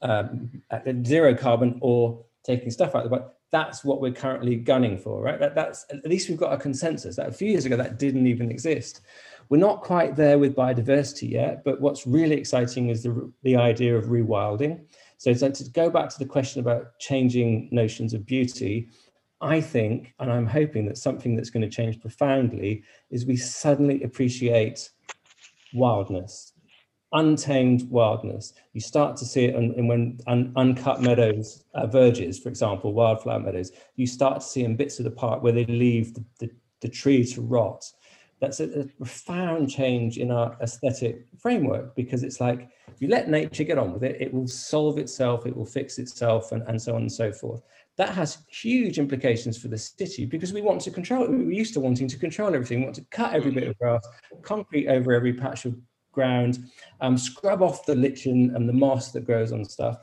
um, zero carbon or taking stuff out of the bike, that's what we're currently gunning for, right? That, that's at least we've got a consensus. That a few years ago that didn't even exist. We're not quite there with biodiversity yet, but what's really exciting is the, the idea of rewilding. So, so to go back to the question about changing notions of beauty, I think, and I'm hoping that something that's going to change profoundly is we suddenly appreciate wildness, untamed wildness. You start to see it in, in when un, uncut meadows, uh, verges, for example, wildflower meadows, you start to see in bits of the park where they leave the, the, the tree to rot. That's a, a profound change in our aesthetic framework because it's like if you let nature get on with it, it will solve itself, it will fix itself, and, and so on and so forth that has huge implications for the city because we want to control we're used to wanting to control everything. We want to cut every bit of grass concrete over every patch of ground um, scrub off the lichen and the moss that grows on stuff.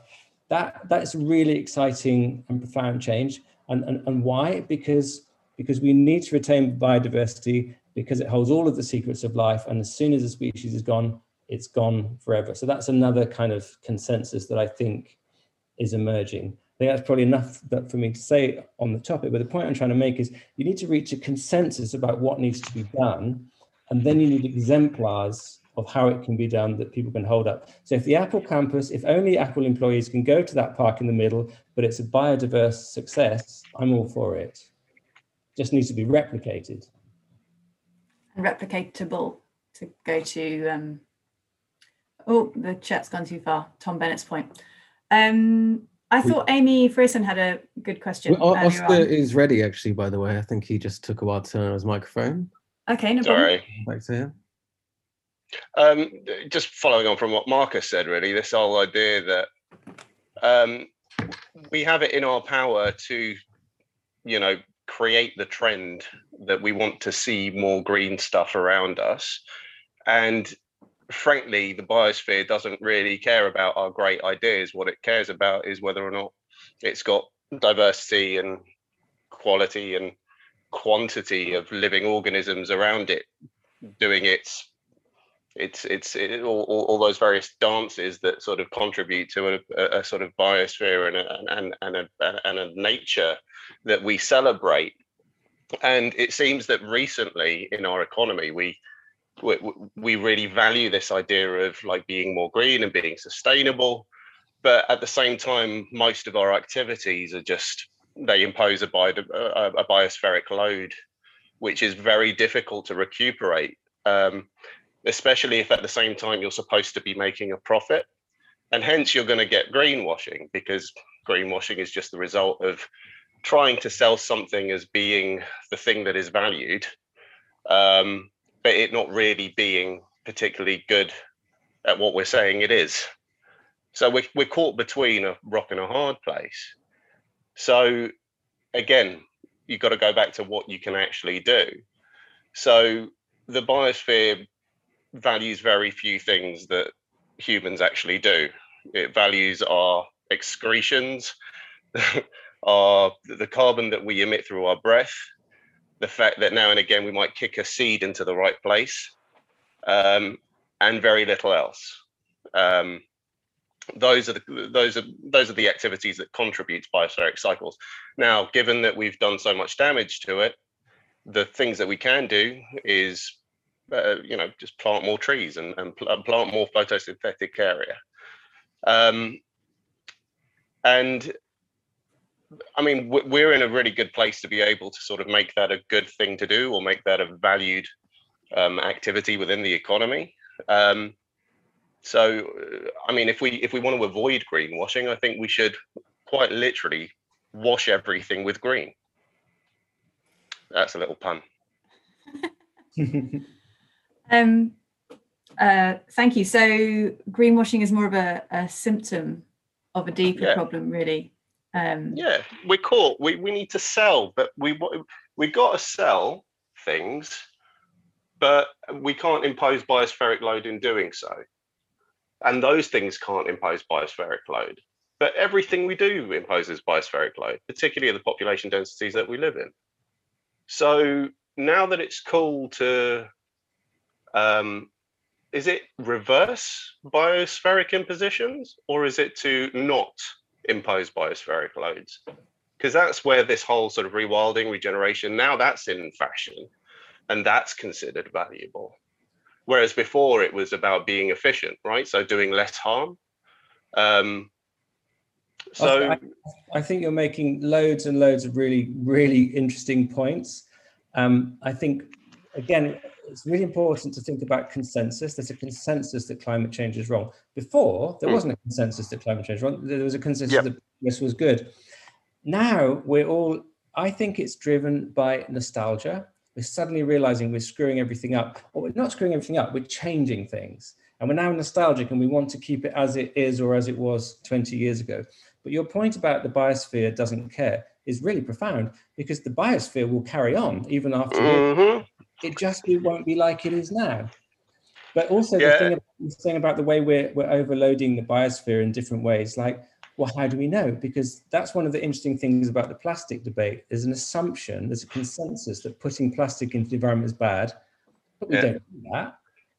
That that's really exciting and profound change. And, and and why? Because because we need to retain biodiversity because it holds all of the secrets of life. And as soon as a species is gone it's gone forever. So that's another kind of consensus that i think is emerging I think that's probably enough that for me to say on the topic. But the point I'm trying to make is you need to reach a consensus about what needs to be done, and then you need exemplars of how it can be done that people can hold up. So if the Apple campus, if only Apple employees can go to that park in the middle, but it's a biodiverse success, I'm all for it. Just needs to be replicated. And replicatable to go to um oh the chat's gone too far. Tom Bennett's point. Um I We- thought Amy Frison had a good question. Well, Oscar on. is ready, actually, by the way. I think he just took a while to turn on his microphone. Okay, no problem. Sorry. Back to him. Um, just following on from what Marcus said, really, this whole idea that um, we have it in our power to, you know, create the trend that we want to see more green stuff around us. And frankly, the biosphere doesn't really care about our great ideas. What it cares about is whether or not it's got diversity and quality and quantity of living organisms around it doing its it's it's it, all, all, those various dances that sort of contribute to a, a, a sort of biosphere and a, and and a, and a nature that we celebrate and it seems that recently in our economy we we, really value this idea of like being more green and being sustainable but at the same time most of our activities are just they impose a, bio, a, a biospheric load which is very difficult to recuperate um, especially if at the same time you're supposed to be making a profit. And hence you're going to get greenwashing because greenwashing is just the result of trying to sell something as being the thing that is valued, um, but it not really being particularly good at what we're saying it is. So we're, we're caught between a rock and a hard place. So again, you've got to go back to what you can actually do. So the biosphere values very few things that humans actually do. It values our excretions, [laughs] our the carbon that we emit through our breath, the fact that now and again we might kick a seed into the right place, um, and very little else. Um, those are the those are those are the activities that contribute to biospheric cycles. Now, given that we've done so much damage to it, the things that we can do is uh, you know just plant more trees and, and plant more photosynthetic area. Um, and I mean, we're in a really good place to be able to sort of make that a good thing to do or make that a valued um, activity within the economy. Um, so, uh, I mean, if we if we want to avoid greenwashing, I think we should quite literally wash everything with green. That's a little pun. [laughs] um, uh, thank you. So, greenwashing is more of a, a symptom of a deeper yeah. problem, really. Um, yeah, we're caught. We we need to sell, but we we got to sell things, but we can't impose biospheric load in doing so and those things can't impose biospheric load. But everything we do imposes biospheric load, particularly the population densities that we live in. So now that it's cool to, um, is it reverse biospheric impositions or is it to not impose biospheric loads? Because that's where this whole sort of rewilding, regeneration, now that's in fashion and that's considered valuable. Whereas before it was about being efficient, right? So doing less harm. Um, so I, I, think you're making loads and loads of really, really interesting points. Um, I think, again, it's really important to think about consensus. There's a consensus that climate change is wrong. Before, there mm. wasn't a consensus that climate change is wrong. There was a consensus yep. that this was good. Now, we're all, I think it's driven by nostalgia we're suddenly realizing we're screwing everything up, or we're not screwing everything up, we're changing things. And we're now nostalgic and we want to keep it as it is or as it was 20 years ago. But your point about the biosphere doesn't care is really profound because the biosphere will carry on even after mm-hmm. It just won't be like it is now. But also yeah. the, thing about, the thing about the way we're, we're overloading the biosphere in different ways, like well, how do we know? Because that's one of the interesting things about the plastic debate. There's an assumption, there's a consensus that putting plastic into the environment is bad, but we yeah. don't do that.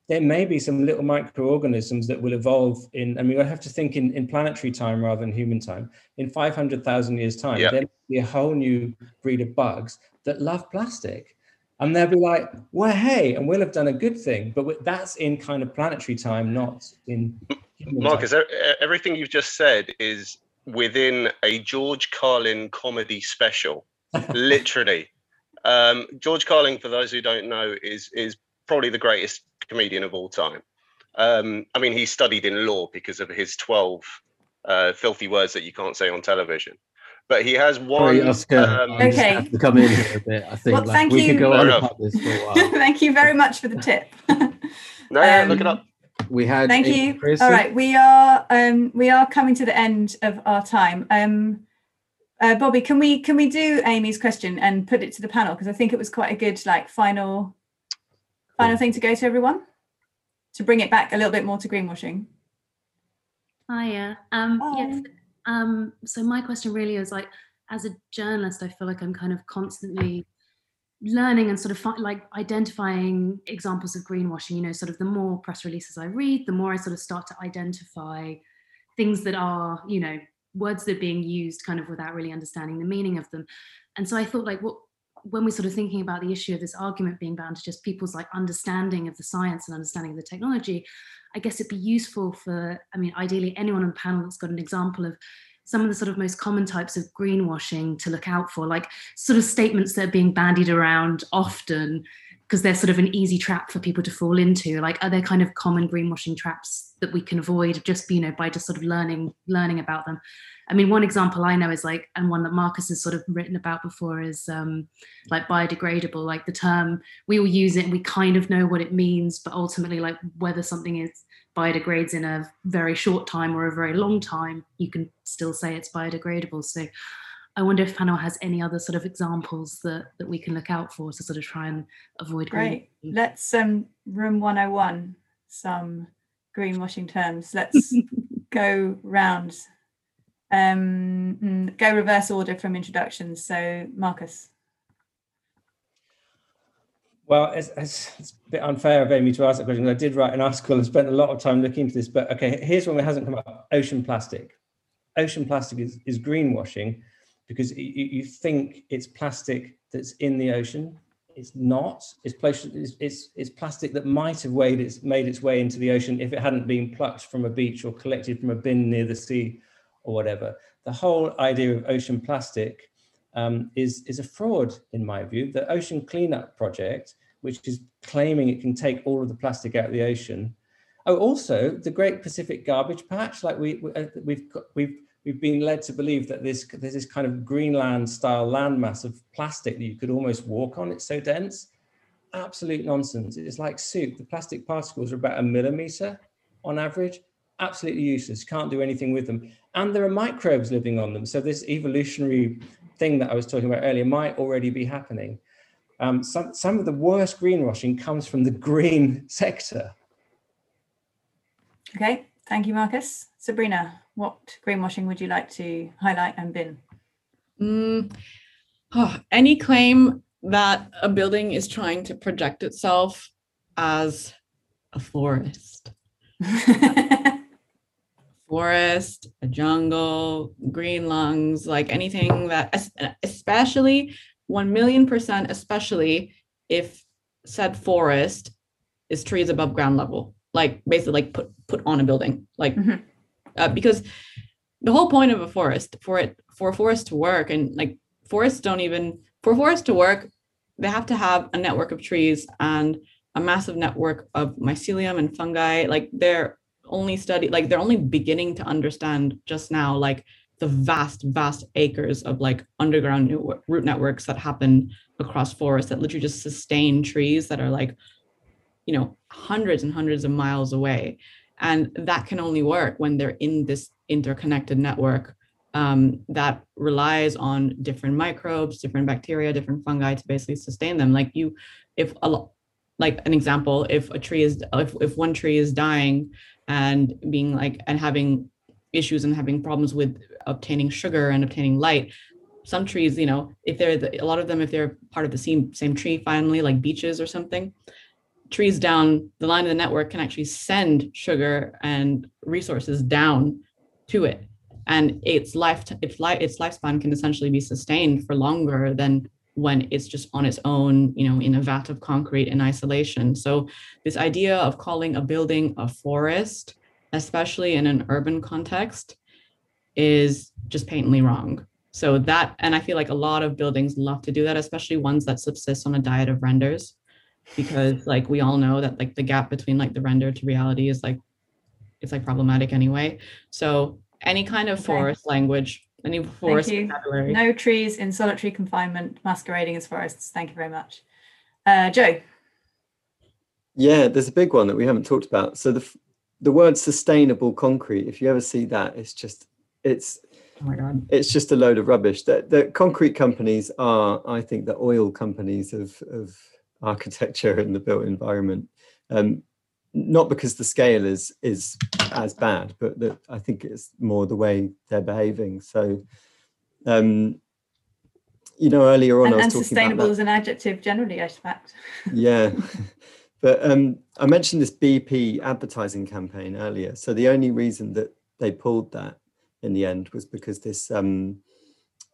There may be some little microorganisms that will evolve in, I mean, I have to think in, in planetary time rather than human time. In 500,000 years' time, yeah. there may be a whole new breed of bugs that love plastic. And they'll be like, well, hey, and we'll have done a good thing. But that's in kind of planetary time, not in Marcus, everything you've just said is within a George Carlin comedy special, [laughs] literally. Um, George Carlin, for those who don't know, is is probably the greatest comedian of all time. Um, I mean, he studied in law because of his twelve uh, filthy words that you can't say on television. But he has one. Sorry, Oscar, um, okay. to come in here a bit. I think well, like, thank we you. could go on about this for a [laughs] while. thank you very much for the tip. [laughs] no, um, look it up we had thank you all right we are um we are coming to the end of our time um uh, bobby can we can we do amy's question and put it to the panel because i think it was quite a good like final final thing to go to everyone to bring it back a little bit more to greenwashing hiya um yes um so my question really is like as a journalist i feel like i'm kind of constantly learning and sort of like identifying examples of greenwashing you know sort of the more press releases i read the more i sort of start to identify things that are you know words that are being used kind of without really understanding the meaning of them. And so i thought like what when we're sort of thinking about the issue of this argument being bound to just people's like understanding of the science and understanding of the technology i guess it'd be useful for i mean ideally anyone on the panel that's got an example of some of the sort of most common types of greenwashing to look out for, like sort of statements that are being bandied around often because they're sort of an easy trap for people to fall into. Like, are there kind of common greenwashing traps that we can avoid just, you know, by just sort of learning learning about them? I mean, one example I know is like, and one that Marcus has sort of written about before is um, like biodegradable. Like the term, we all use it and we kind of know what it means, but ultimately, like whether something is biodegrades in a very short time or a very long time, you can still say it's biodegradable. So I wonder if panel has any other sort of examples that that we can look out for to sort of try and avoid. Great. Let's um room 101 some greenwashing terms. Let's [laughs] go round. Um, mm, go reverse order from introductions. So Marcus. Well, it's, it's, it's, a bit unfair of Amy to ask that question. because I did write an article and spent a lot of time looking into this. But okay, here's one that hasn't come up: ocean plastic. Ocean plastic is, is greenwashing because you, you think it's plastic that's in the ocean. It's not. It's, it's, it's, plastic that might have weighed its, made its way into the ocean if it hadn't been plucked from a beach or collected from a bin near the sea or whatever. The whole idea of ocean plastic um, is, is a fraud, in my view. The Ocean Cleanup Project which is claiming it can take all of the plastic out of the ocean. Oh, also the Great Pacific Garbage Patch, like we, we have uh, we've, we've we've been led to believe that this there's this kind of Greenland style landmass of plastic that you could almost walk on. It's so dense. Absolute nonsense. It's like soup. The plastic particles are about a millimeter on average. Absolutely useless. Can't do anything with them. And there are microbes living on them. So this evolutionary thing that I was talking about earlier might already be happening. Um, some, some of the worst greenwashing comes from the green [laughs] sector. Okay, thank you, Marcus. Sabrina, what greenwashing would you like to highlight and bin? Mm, oh, any claim that a building is trying to project itself as a forest. [laughs] forest, a jungle, green lungs, like anything that, especially 1 million percent, especially if said forest is trees above ground level, like basically like put put on a building, like mm-hmm. uh, because the whole point of a forest for it for a forest to work and like forests don't even for forests to work, they have to have a network of trees and a massive network of mycelium and fungi. Like they're only study like they're only beginning to understand just now like the vast, vast acres of like underground root networks that happen across forests that literally just sustain trees that are like, you know, hundreds and hundreds of miles away. And that can only work when they're in this interconnected network um, that relies on different microbes, different bacteria, different fungi to basically sustain them. Like you, if a lot, like an example, if a tree is, if, if one tree is dying and being like, and having issues and having problems with obtaining sugar and obtaining light some trees you know if they're the, a lot of them if they're part of the same same tree finally like beeches or something trees down the line of the network can actually send sugar and resources down to it. And its life its life its lifespan can essentially be sustained for longer than when it's just on its own you know in a vat of concrete in isolation so this idea of calling a building a forest especially in an urban context, is just patently wrong. So that, and I feel like a lot of buildings love to do that, especially ones that subsist on a diet of renders, because like we all know that like the gap between like the render to reality is like, it's like problematic anyway. So any kind of forest okay. language, any forest vocabulary. No trees in solitary confinement masquerading as forests. Thank you very much. Uh, Joe. Yeah, there's a big one that we haven't talked about. So the the word sustainable concrete, if you ever see that, it's just it's oh my god, it's just a load of rubbish. That the concrete companies are, I think, the oil companies of of architecture and the built environment. Um, not because the scale is is as bad, but that I think it's more the way they're behaving. So, um, you know, earlier on, and, I was and talking about sustainable is an adjective generally, I suspect. [laughs] yeah, But um, I mentioned this BP advertising campaign earlier. So the only reason that they pulled that in the end was because this um,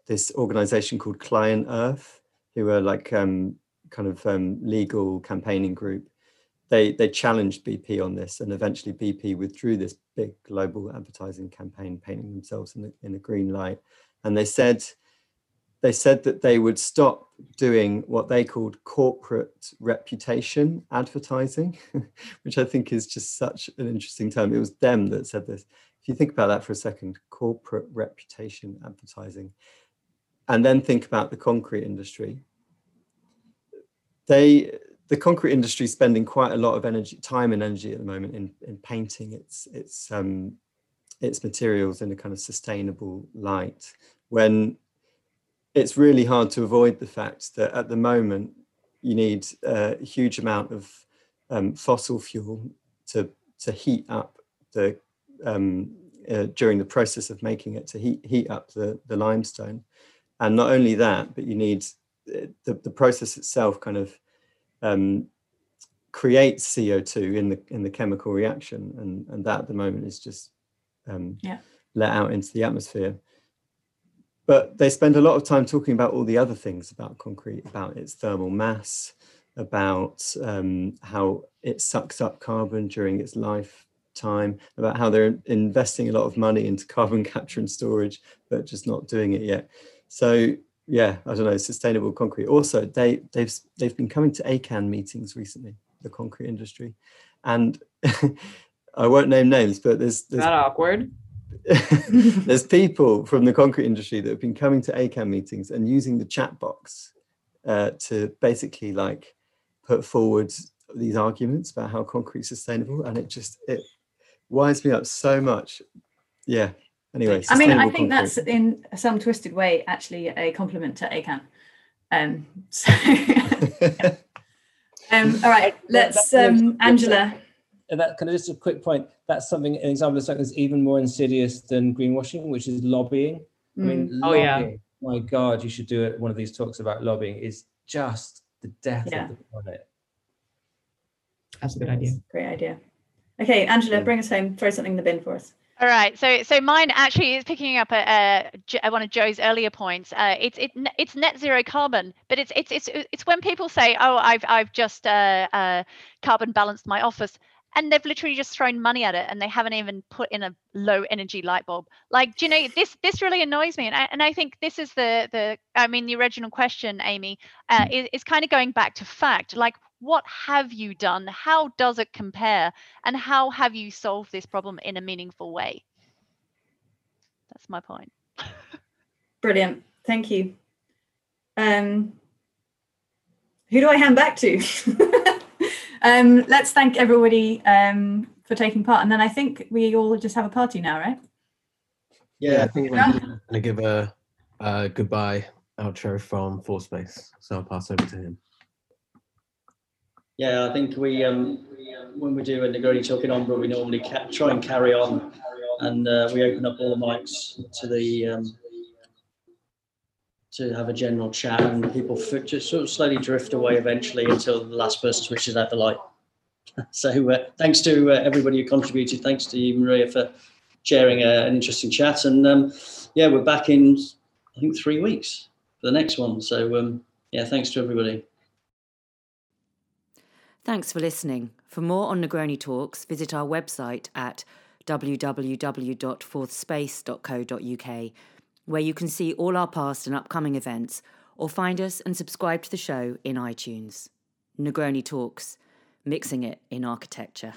this organization called Client Earth, who are like um, kind of um, legal campaigning group, they they challenged BP on this, and eventually BP withdrew this big global advertising campaign, painting themselves in a, in a green light, and they said they said that they would stop doing what they called corporate reputation advertising, [laughs] which I think is just such an interesting term. It was them that said this. If you think about that for a second, corporate reputation advertising, and then think about the concrete industry. They the concrete industry is spending quite a lot of energy, time and energy at the moment in, in painting its its um, its materials in a kind of sustainable light. When it's really hard to avoid the fact that at the moment you need a huge amount of um, fossil fuel to to heat up the um, uh, during the process of making it to heat heat up the the limestone, and not only that, but you need uh, the the process itself kind of um, creates CO2 in the in the chemical reaction, and and that at the moment is just um, Yeah. let out into the atmosphere. But they spend a lot of time talking about all the other things about concrete, about its thermal mass, about um, how it sucks up carbon during its lifetime, about how they're investing a lot of money into [laughs] carbon capture and storage, but just not doing it yet. So yeah, I don't know, sustainable concrete. Also, they they've they've been coming to ACAN meetings recently, the concrete industry, and [laughs] I won't name names, but there's there's that awkward? [laughs] there's people from the concrete industry that have been coming to ACAN meetings and using the chat box uh, to basically like put forward these arguments about how concrete's sustainable, and it just it winds me up so much. Yeah. Anyway, I mean, I sustainable think that's in some twisted way actually a compliment to ACAN. Um, [laughs] so, um, all right, let's, um, Angela. And that kind of just a quick point. That's something an example of something that's even more insidious than greenwashing, which is lobbying. I mean, Mm. Oh, yeah. My God, you should do it. One of these talks about lobbying is just the death Yeah. of the planet. That's a good idea. Great idea. Okay, Angela, bring us home. Throw something in the bin for us. All right, so so mine actually is picking up a, a, one of Joe's earlier points. Uh, it's it, it's net zero carbon, but it's it's it's it's when people say, "Oh, I've I've just uh, uh, carbon balanced my office," and they've literally just thrown money at it, and they haven't even put in a low energy light bulb. Like, do you know this this really annoys me, and I and I think this is the the I mean the original question, Amy, uh, is, is kind of going back to fact. Like, what have you done? How does it compare? And how have you solved this problem in a meaningful way? That's my point. Brilliant. Thank you. Um, who do I hand back to? [laughs] um, let's thank everybody um, for taking part. And then I think we all just have a party now, right? Yeah, I think we're going to give a, a goodbye outro from Fourth Space. So I'll pass over to him. Yeah, I think we um, when we do a Negroni talk in Ombra, we normally ca- try and carry on, and uh, we open up all the mics to the um, to have a general chat, and people f- just sort of slowly drift away eventually until the last person switches out the light. [laughs] so uh, thanks to uh, everybody who contributed. Thanks to you, Maria, for sharing uh, an interesting chat, and um, yeah, we're back in I think three weeks for the next one. So um, yeah, thanks to everybody. Thanks for listening. For more on Negroni Talks, visit our website at www.fourthspace.co.uk, where you can see all our past and upcoming events, or find us and subscribe to the show in iTunes. Negroni Talks, mixing it in architecture.